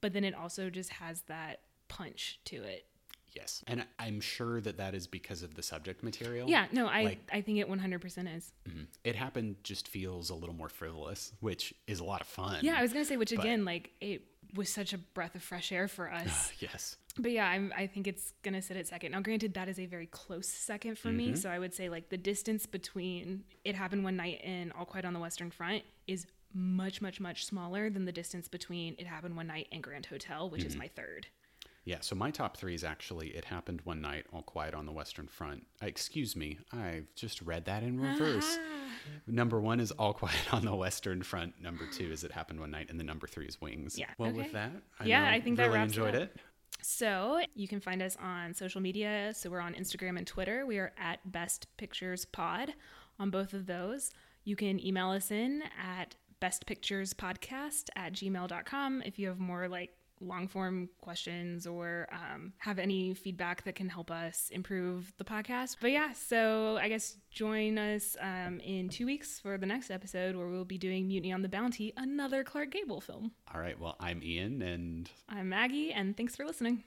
But then it also just has that punch to it. Yes, and I'm sure that that is because of the subject material. Yeah, no, I Like- I think it 100% is. Mhm. It happened just feels a little more frivolous, which is a lot of fun. Yeah, I was gonna say, which But- again, like it was such a breath of fresh air for us. yes. but yeah, I'm, I think it's gonna sit at second. Now, granted, that is a very close second for Mm-hmm. me. So I would say like the distance between it happened one night and All Quiet on the Western Front is much, much, much smaller than the distance between it happened one night and Grand Hotel, which Mm-hmm. is my third. Yeah, so my top three is actually It Happened One Night, All Quiet on the Western Front. Uh, excuse me, I've just read that in reverse. number one is All Quiet on the Western Front. Number two is It Happened One Night. And the number three is Wings. Yeah, Well, okay. with that, I Yeah, I think that really wraps it enjoyed up. it. So you can find us on social media. So we're on Instagram and Twitter. We are at Best Pictures Pod on both of those. You can email us in at bestpicturespodcast at gmail.com if you have more like long form questions or um, have any feedback that can help us improve the podcast. But yeah, so I guess join us um, in two weeks for the next episode where we'll be doing Mutiny on the Bounty, another Clark Gable film. All right, well, I'm Ian, and I'm Maggie, and thanks for listening.